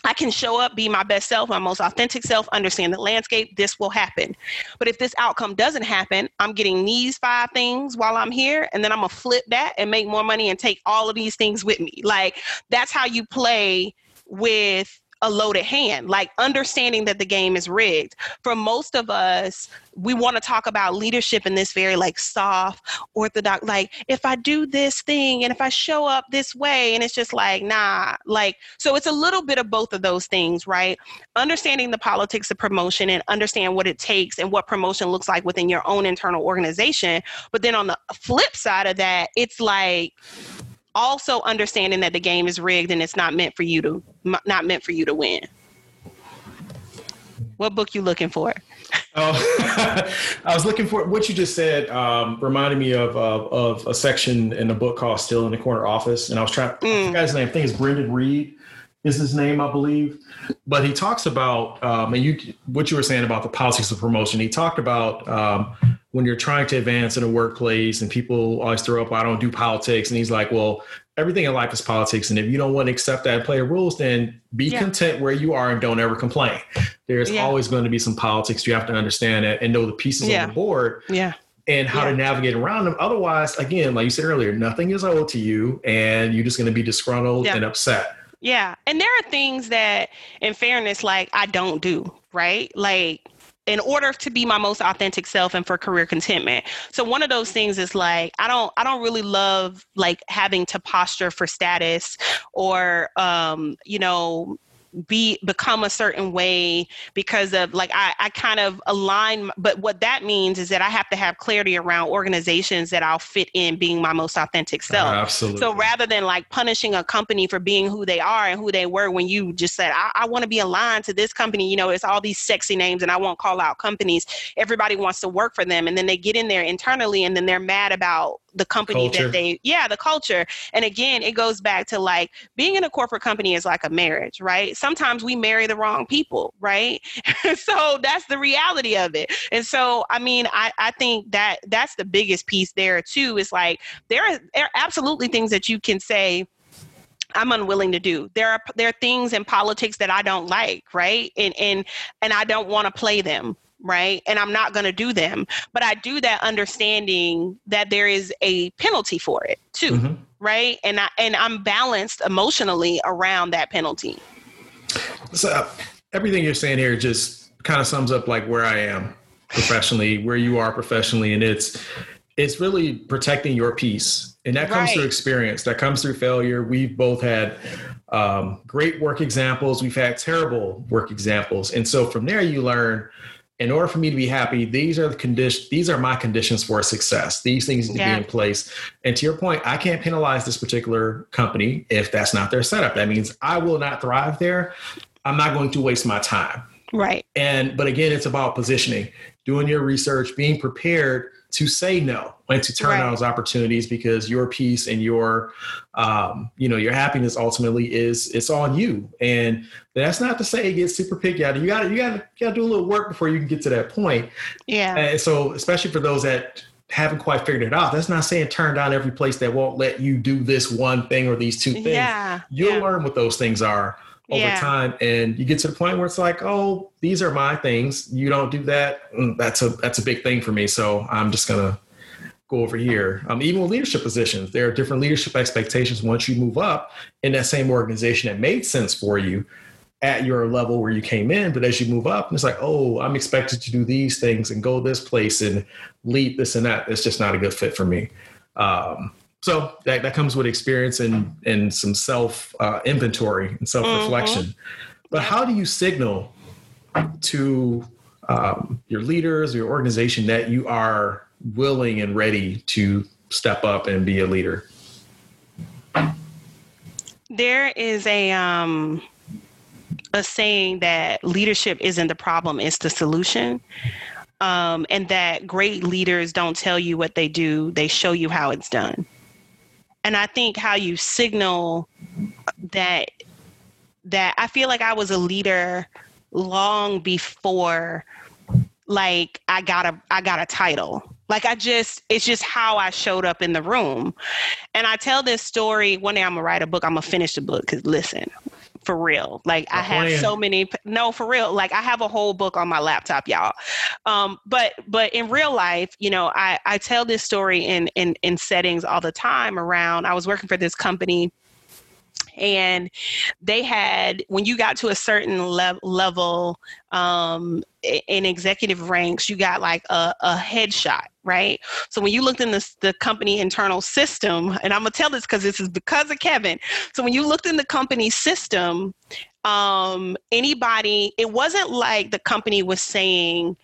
I can show up, be my best self, my most authentic self, understand the landscape. This will happen. But if this outcome doesn't happen, I'm getting these five things while I'm here, and then I'm gonna flip that and make more money and take all of these things with me. Like that's how you play with a loaded hand, like understanding that the game is rigged. For most of us, we want to talk about leadership in this very like soft, orthodox, like if I do this thing and if I show up this way, and it's just like, nah, like, so it's a little bit of both of those things, right? Understanding the politics of promotion and understand what it takes and what promotion looks like within your own internal organization. But then on the flip side of that, it's like, also understanding that the game is rigged and it's not meant for you to not meant for you to win what book you looking for [laughs] Oh, [laughs] I was looking for what you just said. Um, reminded me of, of, of a section in the book called "Still in the Corner Office," and I was trying. Mm. The guy's name, I think, is Brendan Reed, is his name, I believe. But he talks about, um, and you, what you were saying about the politics of promotion. He talked about um, when you're trying to advance in a workplace, and people always throw up, "I don't do politics," and he's like, "Well, everything in life is politics. And if you don't want to accept that and play rules, then be yeah. content where you are and don't ever complain. There's yeah. always going to be some politics. You have to understand that and know the pieces yeah. on the board. Yeah. And how to navigate around them. Otherwise, again, like you said earlier, nothing is owed to you and you're just going to be disgruntled and upset. Yeah. And there are things that, in fairness, like I don't do, right? Like in order to be my most authentic self and for career contentment. So one of those things is like I don't I don't really love like having to posture for status or um you know be become a certain way because of like I, I kind of align but what that means is that I have to have clarity around organizations that I'll fit in being my most authentic self. Uh, absolutely. So rather than like punishing a company for being who they are and who they were when you just said, I, I want to be aligned to this company, you know, it's all these sexy names and I won't call out companies. Everybody wants to work for them. And then they get in there internally and then they're mad about the company culture. that they yeah the culture and again it goes back to like being in a corporate company is like a marriage right sometimes we marry the wrong people right [laughs] so that's the reality of it and so i mean i i think that that's the biggest piece there too is like there are, there are absolutely things that you can say I'm unwilling to do. There are there are things in politics that I don't like, right? And and and I don't want to play them right? And I'm not going to do them. But I do that understanding that there is a penalty for it too, mm-hmm. right? And I and I'm balanced emotionally around that penalty. So uh, everything you're saying here just kind of sums up like where I am professionally, where you are professionally, and it's it's really protecting your peace, and that comes right. through experience. That comes through failure. We've both had um, great work examples. We've had terrible work examples, and so from there you learn in order for me to be happy, these are the conditions, these are my conditions for success. These things need yeah. to be in place. And to your point, I can't penalize this particular company if that's not their setup. That means I will not thrive there. I'm not going to waste my time. Right. And but again, it's about positioning, doing your research, being prepared to say no and to turn right. down those opportunities because your peace and your um, you know your happiness ultimately is it's on you. And that's not to say it gets super picky out you gotta you gotta you gotta do a little work before you can get to that point. Yeah. And so especially for those that haven't quite figured it out that's not saying turn down every place that won't let you do this one thing or these two things. Yeah you'll yeah. learn what those things are over yeah. time and you get to the point where it's like oh these are my things. You don't do that. Mm, that's a that's a big thing for me. So i'm just gonna go over here. Um, even with leadership positions there are different leadership expectations once you move up in that same organization that made sense for you at your level where you came in. But as you move up it's like oh i'm expected to do these things and go this place and lead this and that. It's just not a good fit for me. Um, so that, that comes with experience and and some self uh, inventory and self reflection. Mm-hmm. But how do you signal to um, your leaders, your organization that you are willing and ready to step up and be a leader? There is a um, a saying that leadership isn't the problem; it's the solution. Um, and that great leaders don't tell you what they do; they show you how it's done and I think how you signal that that I feel like I was a leader long before like I got a I got a title. Like I just it's just how I showed up in the room. And I tell this story one day I'm gonna write a book, I'm gonna finish the book cuz listen, for real. Like I have so many no for real. Like I have a whole book on my laptop, y'all. Um, but but in real life, you know, I I tell this story in in in settings all the time around I was working for this company and they had when you got to a certain le- level um, in executive ranks you got like a, a headshot right? So when you looked in the, the company internal system and i'm gonna tell this because this is because of kevin. So when you looked in the company system um, anybody it wasn't like the company was saying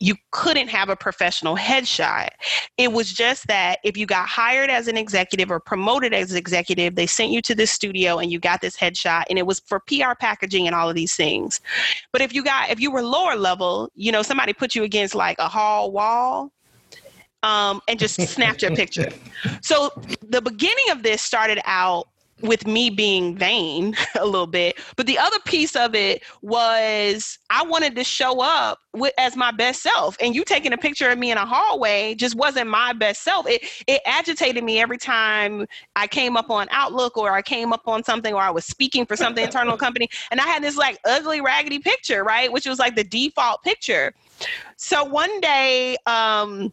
you couldn't have a professional headshot. It was just that if you got hired as an executive or promoted as an executive, they sent you to the studio and you got this headshot and it was for PR packaging and all of these things. But if you got if you were lower level, you know, somebody put you against like a hall wall, um, and just snapped your picture. [laughs] So the beginning of this started out with me being vain [laughs] a little bit but the other piece of it was i wanted to show up with, as my best self. And you taking a picture of me in a hallway just wasn't my best self. It it agitated me every time i came up on outlook or i came up on something or i was speaking for something [laughs] internal company and i had this like ugly raggedy picture right which was like the default picture. So one day um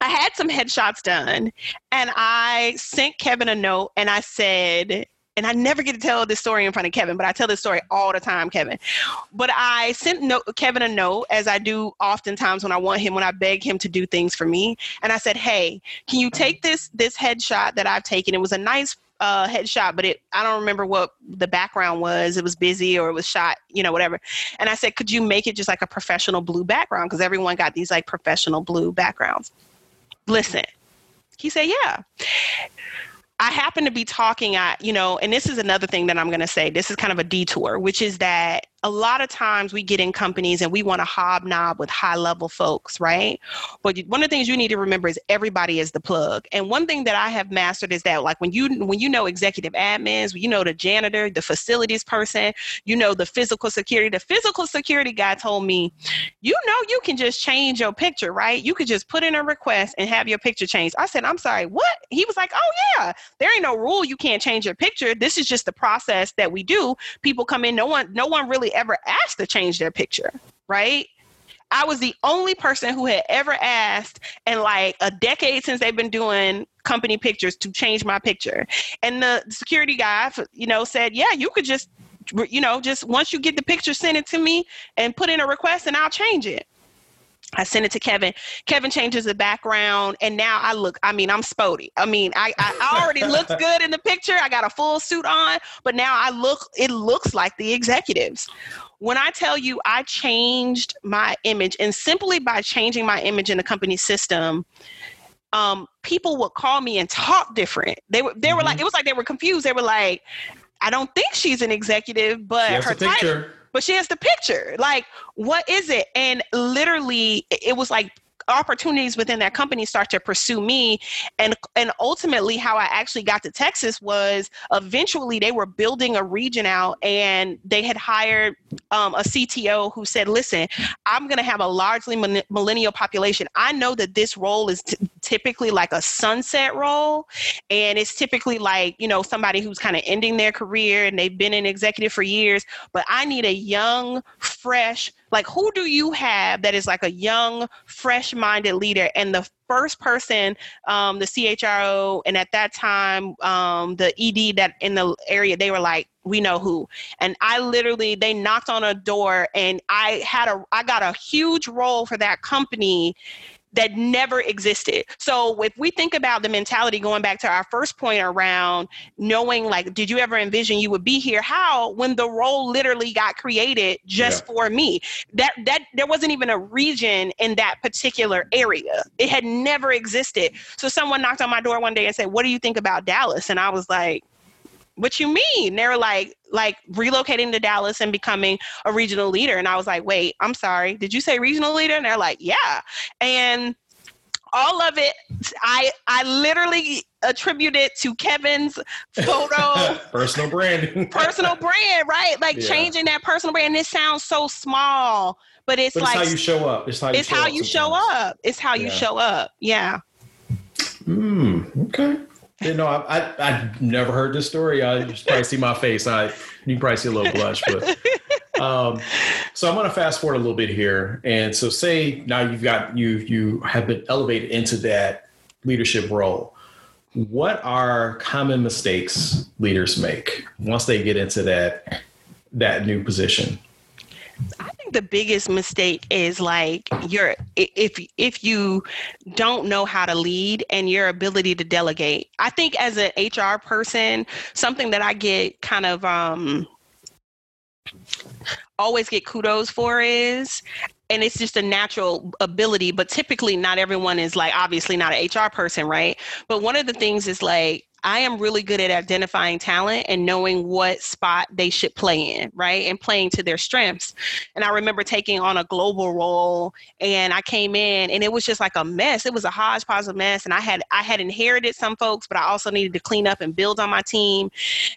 I had some headshots done and I sent Kevin a note and I said, and I never get to tell this story in front of Kevin, but I tell this story all the time, Kevin. But I sent no- Kevin a note, as I do oftentimes when I want him, when I beg him to do things for me. And I said, "Hey, can you take this this headshot that I've taken? It was a nice uh, headshot, but it I don't remember what the background was. It was busy or it was shot, you know, whatever. And I said, could you make it just like a professional blue background? Because everyone got these like professional blue backgrounds listen. He said, yeah. I happen to be talking at, you know, and this is another thing that I'm going to say. This is kind of a detour, which is that a lot of times we get in companies and we want to hobnob with high level folks, right? But one of the things you need to remember is everybody is the plug. And one thing that I have mastered is that like when you when you know executive admins, you know the janitor, the facilities person, you know the physical security. The physical security guy told me, you know you can just change your picture, right? You could just put in a request and have your picture changed. I said, I'm sorry, what? He was like, Oh yeah, there ain't no rule you can't change your picture. This is just the process that we do. People come in, no one, no one really ever asked to change their picture, right? I was the only person who had ever asked in like a decade since they've been doing company pictures to change my picture. And the security guy, you know, said, yeah, you could just, you know, just once you get the picture, send it to me and put in a request and I'll change it. I sent it to Kevin. Kevin changes the background, and now I look. I mean, I'm spotty. I mean, I, I already looked [laughs] good in the picture. I got a full suit on, but now I look. It looks like the executives. When I tell you, I changed my image, and simply by changing my image in the company system, um, people would call me and talk different. They were they were mm-hmm. like it was like they were confused. They were like, I don't think she's an executive, but her title but she has the picture. Like, what is it? And literally, it was like opportunities within that company start to pursue me. And and ultimately how I actually got to Texas was eventually they were building a region out and they had hired um, a CTO who said listen I'm going to have a largely millennial population. I know that this role is t- typically like a sunset role. And it's typically like you know somebody who's kind of ending their career and they've been an executive for years. But I need a young fresh like who do you have that is like a young fresh minded leader? And the first person um, the chro and at that time um, the ed that in the area they were like we know who. And i literally they knocked on a door and i had a i got a huge role for that company that never existed. So if we think about the mentality going back to our first point around knowing like did you ever envision you would be here how when the role literally got created just yeah. for me that that there wasn't even a region in that particular area. It had never existed. So someone knocked on my door one day and said, "What do you think about Dallas?" and I was like, what you mean? They were like, like relocating to Dallas and becoming a regional leader. And I was like, wait, I'm sorry. Did you say regional leader? And they're like, yeah. And all of it, I I literally attribute it to Kevin's photo. [laughs] personal brand. [laughs] personal brand, right? Like yeah. changing that personal brand. This sounds so small, but it's but like it's how you show up. It's how you, it's show, how up you show up. It's how you show up. Yeah. Hmm. Okay. You know, I, I I never heard this story. I just probably see my face. I you can probably see a little blush, but um, so I'm going to fast forward a little bit here. And so, say now you've got you you have been elevated into that leadership role. What are common mistakes leaders make once they get into that that new position? I think the biggest mistake is like your if if you don't know how to lead and your ability to delegate. I think as an HR person, something that I get kind of um always get kudos for is and it's just a natural ability but typically not everyone is like obviously not an hr person right but one of the things is like I am really good at identifying talent and knowing what spot they should play in, right? And playing to their strengths. And I remember taking on a global role and I came in and it was just like a mess. It was a hodgepodge of mess. And I had I had inherited some folks, but I also needed to clean up and build on my team.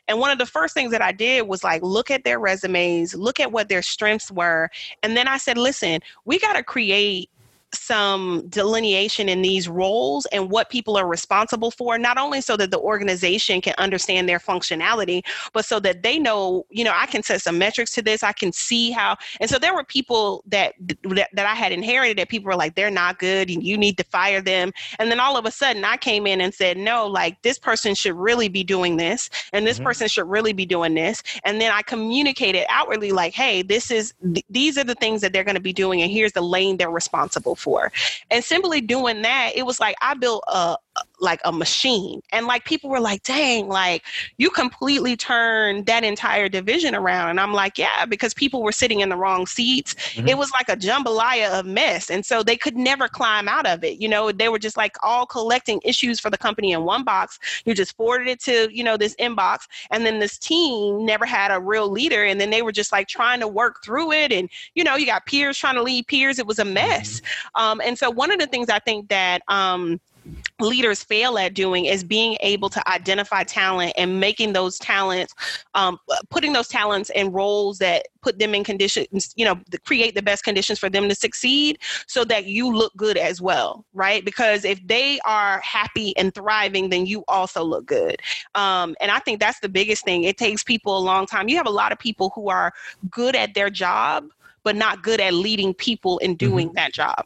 And one of the first things that I did was like look at their resumes, look at what their strengths were. And then I said, listen, we got to create some delineation in these roles and what people are responsible for, not only so that the organization can understand their functionality, but so that they know, you know, I can set some metrics to this. I can see how. And so there were people that that, that I had inherited that people were like, they're not good. and You need to fire them. And then all of a sudden, I came in and said, no, like this person should really be doing this, and this mm-hmm. person should really be doing this. And then I communicated outwardly, like, hey, this is th- these are the things that they're going to be doing, and here's the lane they're responsible for. And simply doing that, it was like I built a like a machine. And like people were like, dang, like you completely turned that entire division around. And I'm like, yeah, because people were sitting in the wrong seats. Mm-hmm. It was like a jambalaya of mess. And so they could never climb out of it. You know, they were just like all collecting issues for the company in one box. You just forwarded it to, you know, this inbox. And then this team never had a real leader. And then they were just like trying to work through it. And, you know, you got peers trying to lead peers. It was a mess. Mm-hmm. Um, and so one of the things I think that, um, leaders fail at doing is being able to identify talent and making those talents um, putting those talents in roles that put them in conditions you know create the best conditions for them to succeed so that you look good as well right? Because if they are happy and thriving then you also look good. Um, and i think that's the biggest thing. It takes people a long time. You have a lot of people who are good at their job but not good at leading people in doing mm-hmm. that job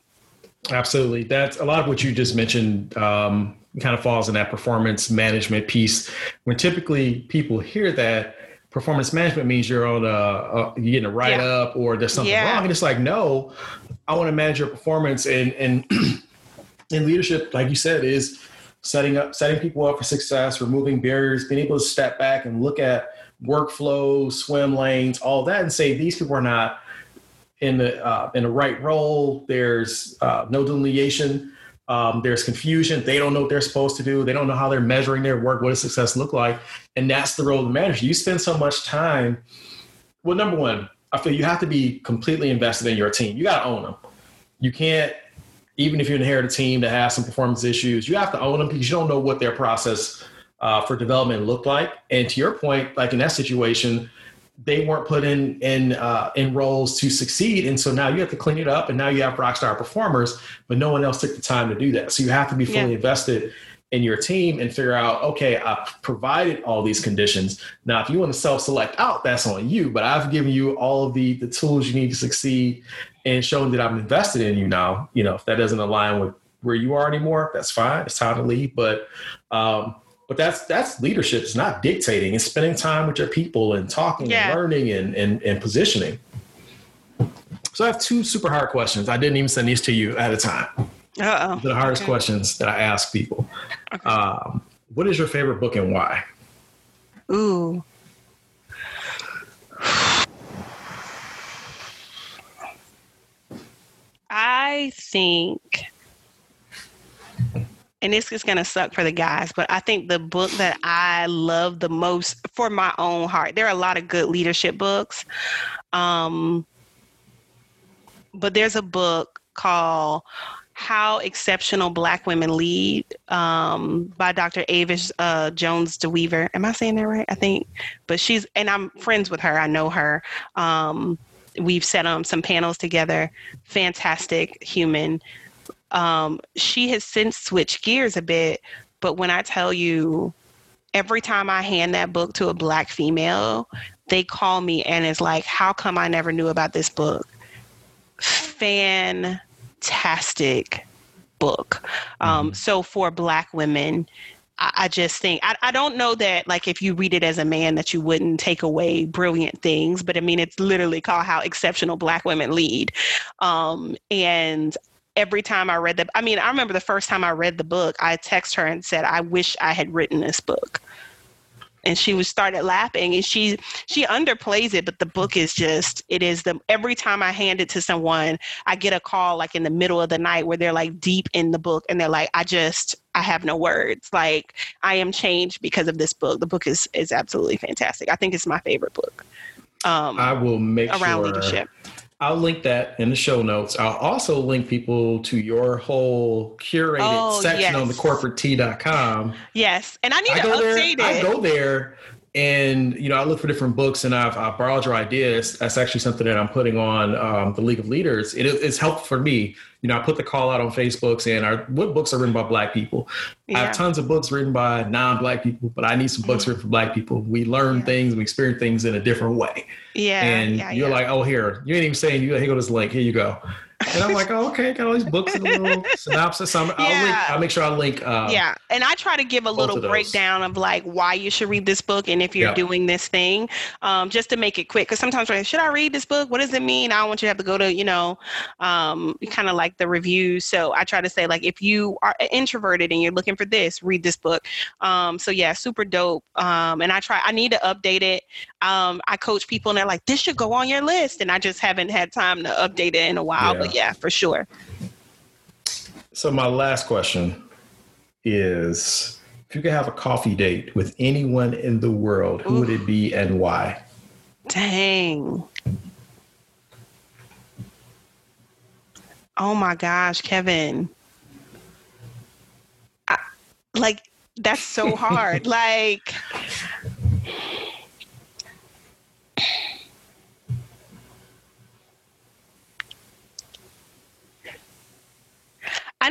Absolutely. That's a lot of what you just mentioned um, kind of falls in that performance management piece. When typically people hear that, performance management means you're on a, a you're getting a write yeah. up or there's something yeah. wrong. And it's like, no, I want to manage your performance and and [clears throat] in leadership, like you said, is setting up setting people up for success, removing barriers, being able to step back and look at workflows, swim lanes, all that, and say these people are not in the uh, in the right role. There's uh, no delineation. Um, there's confusion. They don't know what they're supposed to do. They don't know how they're measuring their work. What does success look like? And that's the role of the manager. You spend so much time. Well, number one, I feel you have to be completely invested in your team. You got to own them. You can't, even if you inherit a team that has some performance issues, you have to own them because you don't know what their process uh, for development looked like. And to your point, like in that situation, they weren't put in in uh, in roles to succeed, and so now you have to clean it up, and now you have rock star performers, but no one else took the time to do that. So you have to be fully yeah. invested in your team and figure out, okay, I've provided all these conditions. Now, if you want to self-select out, that's on you. But I've given you all of the the tools you need to succeed, and shown that I'm invested in you. Now, you know if that doesn't align with where you are anymore, that's fine. It's time to leave. But um, but that's that's leadership. It's not dictating. It's spending time with your people and talking yeah. and learning and, and and positioning. So I have two super hard questions. I didn't even send these to you at a time. Uh-oh. The hardest okay. questions that I ask people. Okay. Um, what is your favorite book and why? Ooh. I think and this is going to suck for the guys, but I think the book that I love the most for my own heart, there are a lot of good leadership books. Um, but there's a book called How Exceptional Black Women Lead um, by Dr. Avis uh, Jones DeWeever. Am I saying that right? I think. But she's, and I'm friends with her, I know her. Um, we've set on some panels together. Fantastic human. Um, she has since switched gears a bit, but when I tell you, every time I hand that book to a black female, they call me and it's like, how come I never knew about this book? Fantastic book. Um, mm-hmm. So for black women, I, I just think I, I don't know that like if you read it as a man that you wouldn't take away brilliant things, but I mean it's literally called How Exceptional Black Women Lead. Um, and every time I read the, I mean, I remember the first time I read the book, I texted her and said, I wish I had written this book. and she was started laughing and she she underplays it but the book is just it is the every time i hand it to someone i get a call like in the middle of the night where they're like deep in the book and they're like i just i have no words. Like i am changed because of this book. The book is is absolutely fantastic. I think it's my favorite book um i will make around sure leadership I'll link that in the show notes. I'll also link people to your whole curated oh, section yes. on the corporate Yes. And I need I to update there, it. I go there and you know i look for different books and i've, I've borrowed your ideas. That's actually something that i'm putting on um, the league of leaders. It, it's helpful for me. You know i put the call out on facebook saying our, what books are written by black people? Yeah. i have tons of books written by non-black people but i need some books mm-hmm. written for black people. We learn yeah. things we experience things in a different way. Yeah and yeah, you're like oh here. You ain't even saying you here go this link. Here you go and I'm like, oh, okay, got all these books and a little [laughs] synopsis. i will yeah. link, I'll make sure I link. Uh, yeah, and I try to give a little of breakdown of like why you should read this book and if you're yeah. doing this thing, um, just to make it quick. Because sometimes we're like, should I read this book? What does it mean? I don't want you to have to go to you know, um, kind of like the reviews. So I try to say like if you are introverted and you're looking for this, read this book. Um, so yeah, super dope. Um, and I try. I need to update it. Um, I coach people and they're like, this should go on your list, and I just haven't had time to update it in a while. Yeah. But yeah, for sure. So my last question is if you could have a coffee date with anyone in the world, who Ooh. would it be and why? Dang. Oh my gosh, Kevin. I, like that's so hard. [laughs] like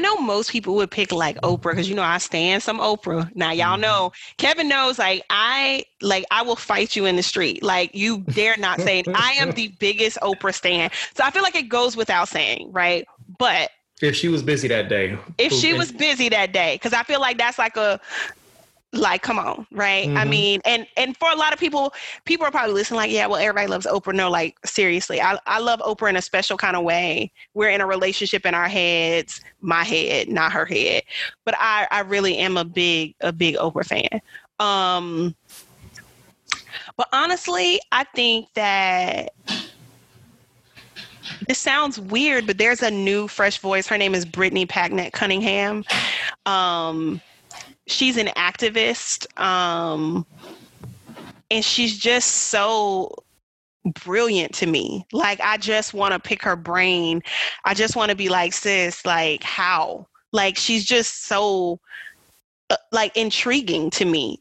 know most people would pick like Oprah because you know I stand some Oprah. Now y'all mm-hmm. know Kevin knows like I like I will fight you in the street. Like you dare not say I am [laughs] the biggest Oprah stand. So I feel like it goes without saying, right? But if she was busy that day, if she was busy that day, because I feel like that's like a like come on right? Mm-hmm. i mean and and for a lot of people people are probably listening like yeah well everybody loves oprah. No like seriously i, I love oprah in a special kind of way. We're in a relationship in our heads my head not her head. But i i really am a big a big oprah fan. Um but honestly i think that this sounds weird but there's a new fresh voice. Her name is brittany packnett cunningham. Um she's an activist um, and she's just so brilliant to me. Like i just want to pick her brain. I just want to be like sis like how? Like she's just so uh, like intriguing to me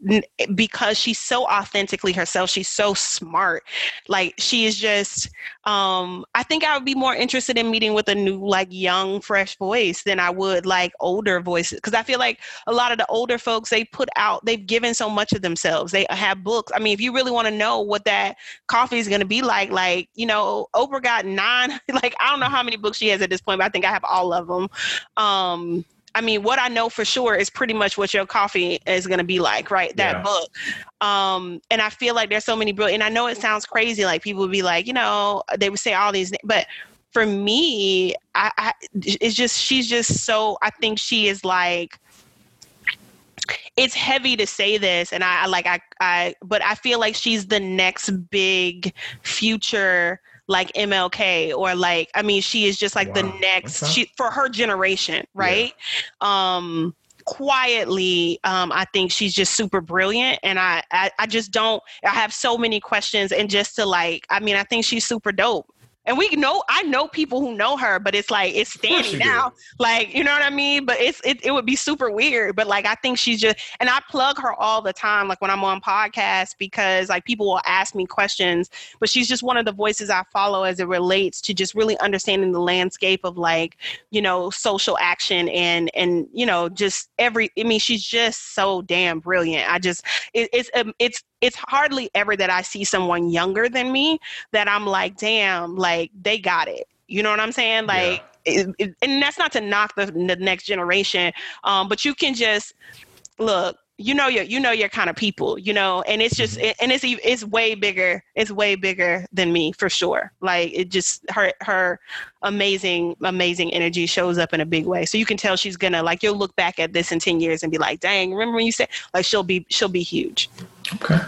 because she's so authentically herself she's so smart like she is just um i think i would be more interested in meeting with a new like young fresh voice than i would like older voices because i feel like a lot of the older folks they put out they've given so much of themselves they have books. I mean if you really want to know what that coffee is going to be like like you know oprah got nine [laughs] like i don't know how many books she has at this point but i think i have all of them um I mean, what I know for sure is pretty much what your coffee is going to be like, right? That yeah. book. Um, and I feel like there's so many brilliant, and I know it sounds crazy. Like people would be like, you know, they would say all these, but for me, I, I it's just, she's just so, I think she is like, it's heavy to say this and I, I like I, I but I feel like she's the next big future like MLK or like I mean she is just like wow. the next she for her generation, right? Yeah. Um quietly um, i think she's just super brilliant and I, I i just don't i have so many questions and just to like i mean i think she's super dope and we know I know people who know her, but it's like it's standing now. Do. Like, you know what I mean? But it's it, it would be super weird. But like I think she's just and I plug her all the time, like when I'm on podcasts, because like people will ask me questions, but she's just one of the voices I follow as it relates to just really understanding the landscape of like, you know, social action and and you know, just every I mean, she's just so damn brilliant. I just it, it's um, it's it's hardly ever that I see someone younger than me that I'm like, damn, like they got it. You know what I'm saying? Like, yeah. it, it, and that's not to knock the, the next generation, um, but you can just look you know your you know your kind of people you know and it's just mm-hmm. and it's it's way bigger it's way bigger than me for sure like it just her her amazing amazing energy shows up in a big way so you can tell she's gonna like you'll look back at this in 10 years and be like dang remember when you said like she'll be she'll be huge Okay.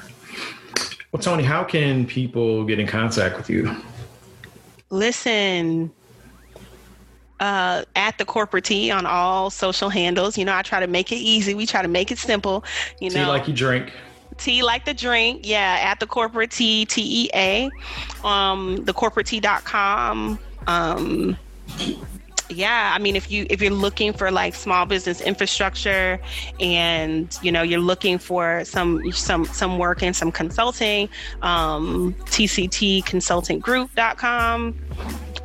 Well, Tony, how can people get in contact with you? Listen, uh, at the corporate T on all social handles. You know, I try to make it easy. We try to make it simple. You know, Tea like you drink. Tea like the drink. Yeah, at the corporate T T E A, um, the corporate T.com. Um, yeah i mean if you if you're looking for like small business infrastructure and you know you're looking for some some some work and some consulting um tctconsultinggroup.com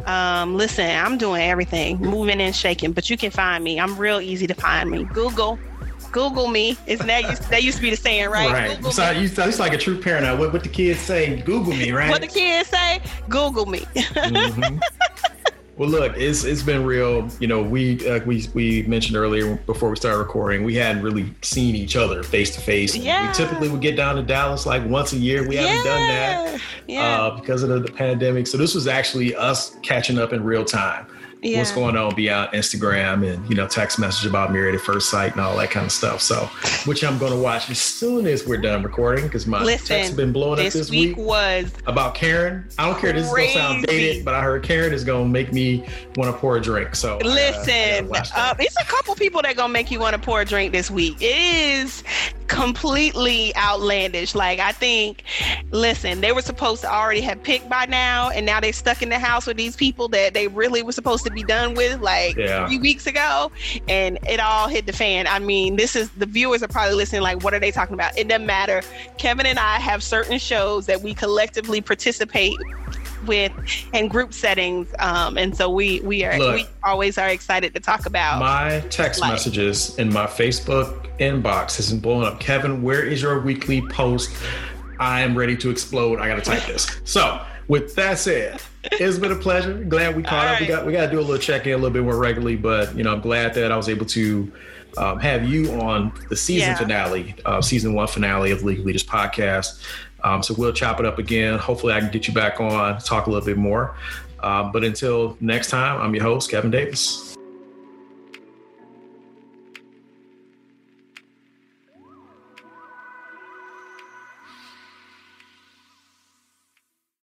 um listen i'm doing everything moving and shaking but you can find me i'm real easy to find me google Google me. Isn't that used, that used to be the saying, right? Right. Google so you it's like a true parent. What, what the kids say? Google me, right? What the kids say? Google me. mm-hmm. [laughs] Well, look, it's it's been real. You know, we like we we mentioned earlier before we started recording, we hadn't really seen each other face to face. Yeah. We typically would get down to Dallas like once a year. We haven't done that yeah. uh, because of the, the pandemic. So this was actually us catching up in real time yeah. what's going on beyond Instagram and you know text message about Married at First Sight and all that kind of stuff. So, which I'm going to watch as soon as we're done recording because my Listen, text have been blowing this up this week. week was about Karen. I don't care. This is going to sound dated, but I heard Karen is going to make me want to pour a drink. So listen, uh, it's a couple people that gonna make you want to pour a drink this week. It is completely outlandish. Like I think, listen, they were supposed to already have picked by now, and now they're stuck in the house with these people that they really were supposed to be done with like yeah. three weeks ago, and it all hit the fan. I mean, this is the viewers are probably listening. Like, what are they talking about? It doesn't matter. Kevin and I have certain shows that we collectively participate with in group settings um, and so we we are Look, we always are excited to talk about my text life. messages in my facebook inbox has been blowing up kevin where is your weekly post i am ready to explode i gotta type this so with that said it's been a pleasure glad we caught All up right. we got we got to do a little check-in a little bit more regularly but you know i'm glad that i was able to um, have you on the season yeah. finale, uh, season one finale of Legal Leaders podcast. Um, so we'll chop it up again. Hopefully, I can get you back on, talk a little bit more. Um, but until next time, I'm your host, Kevin Davis.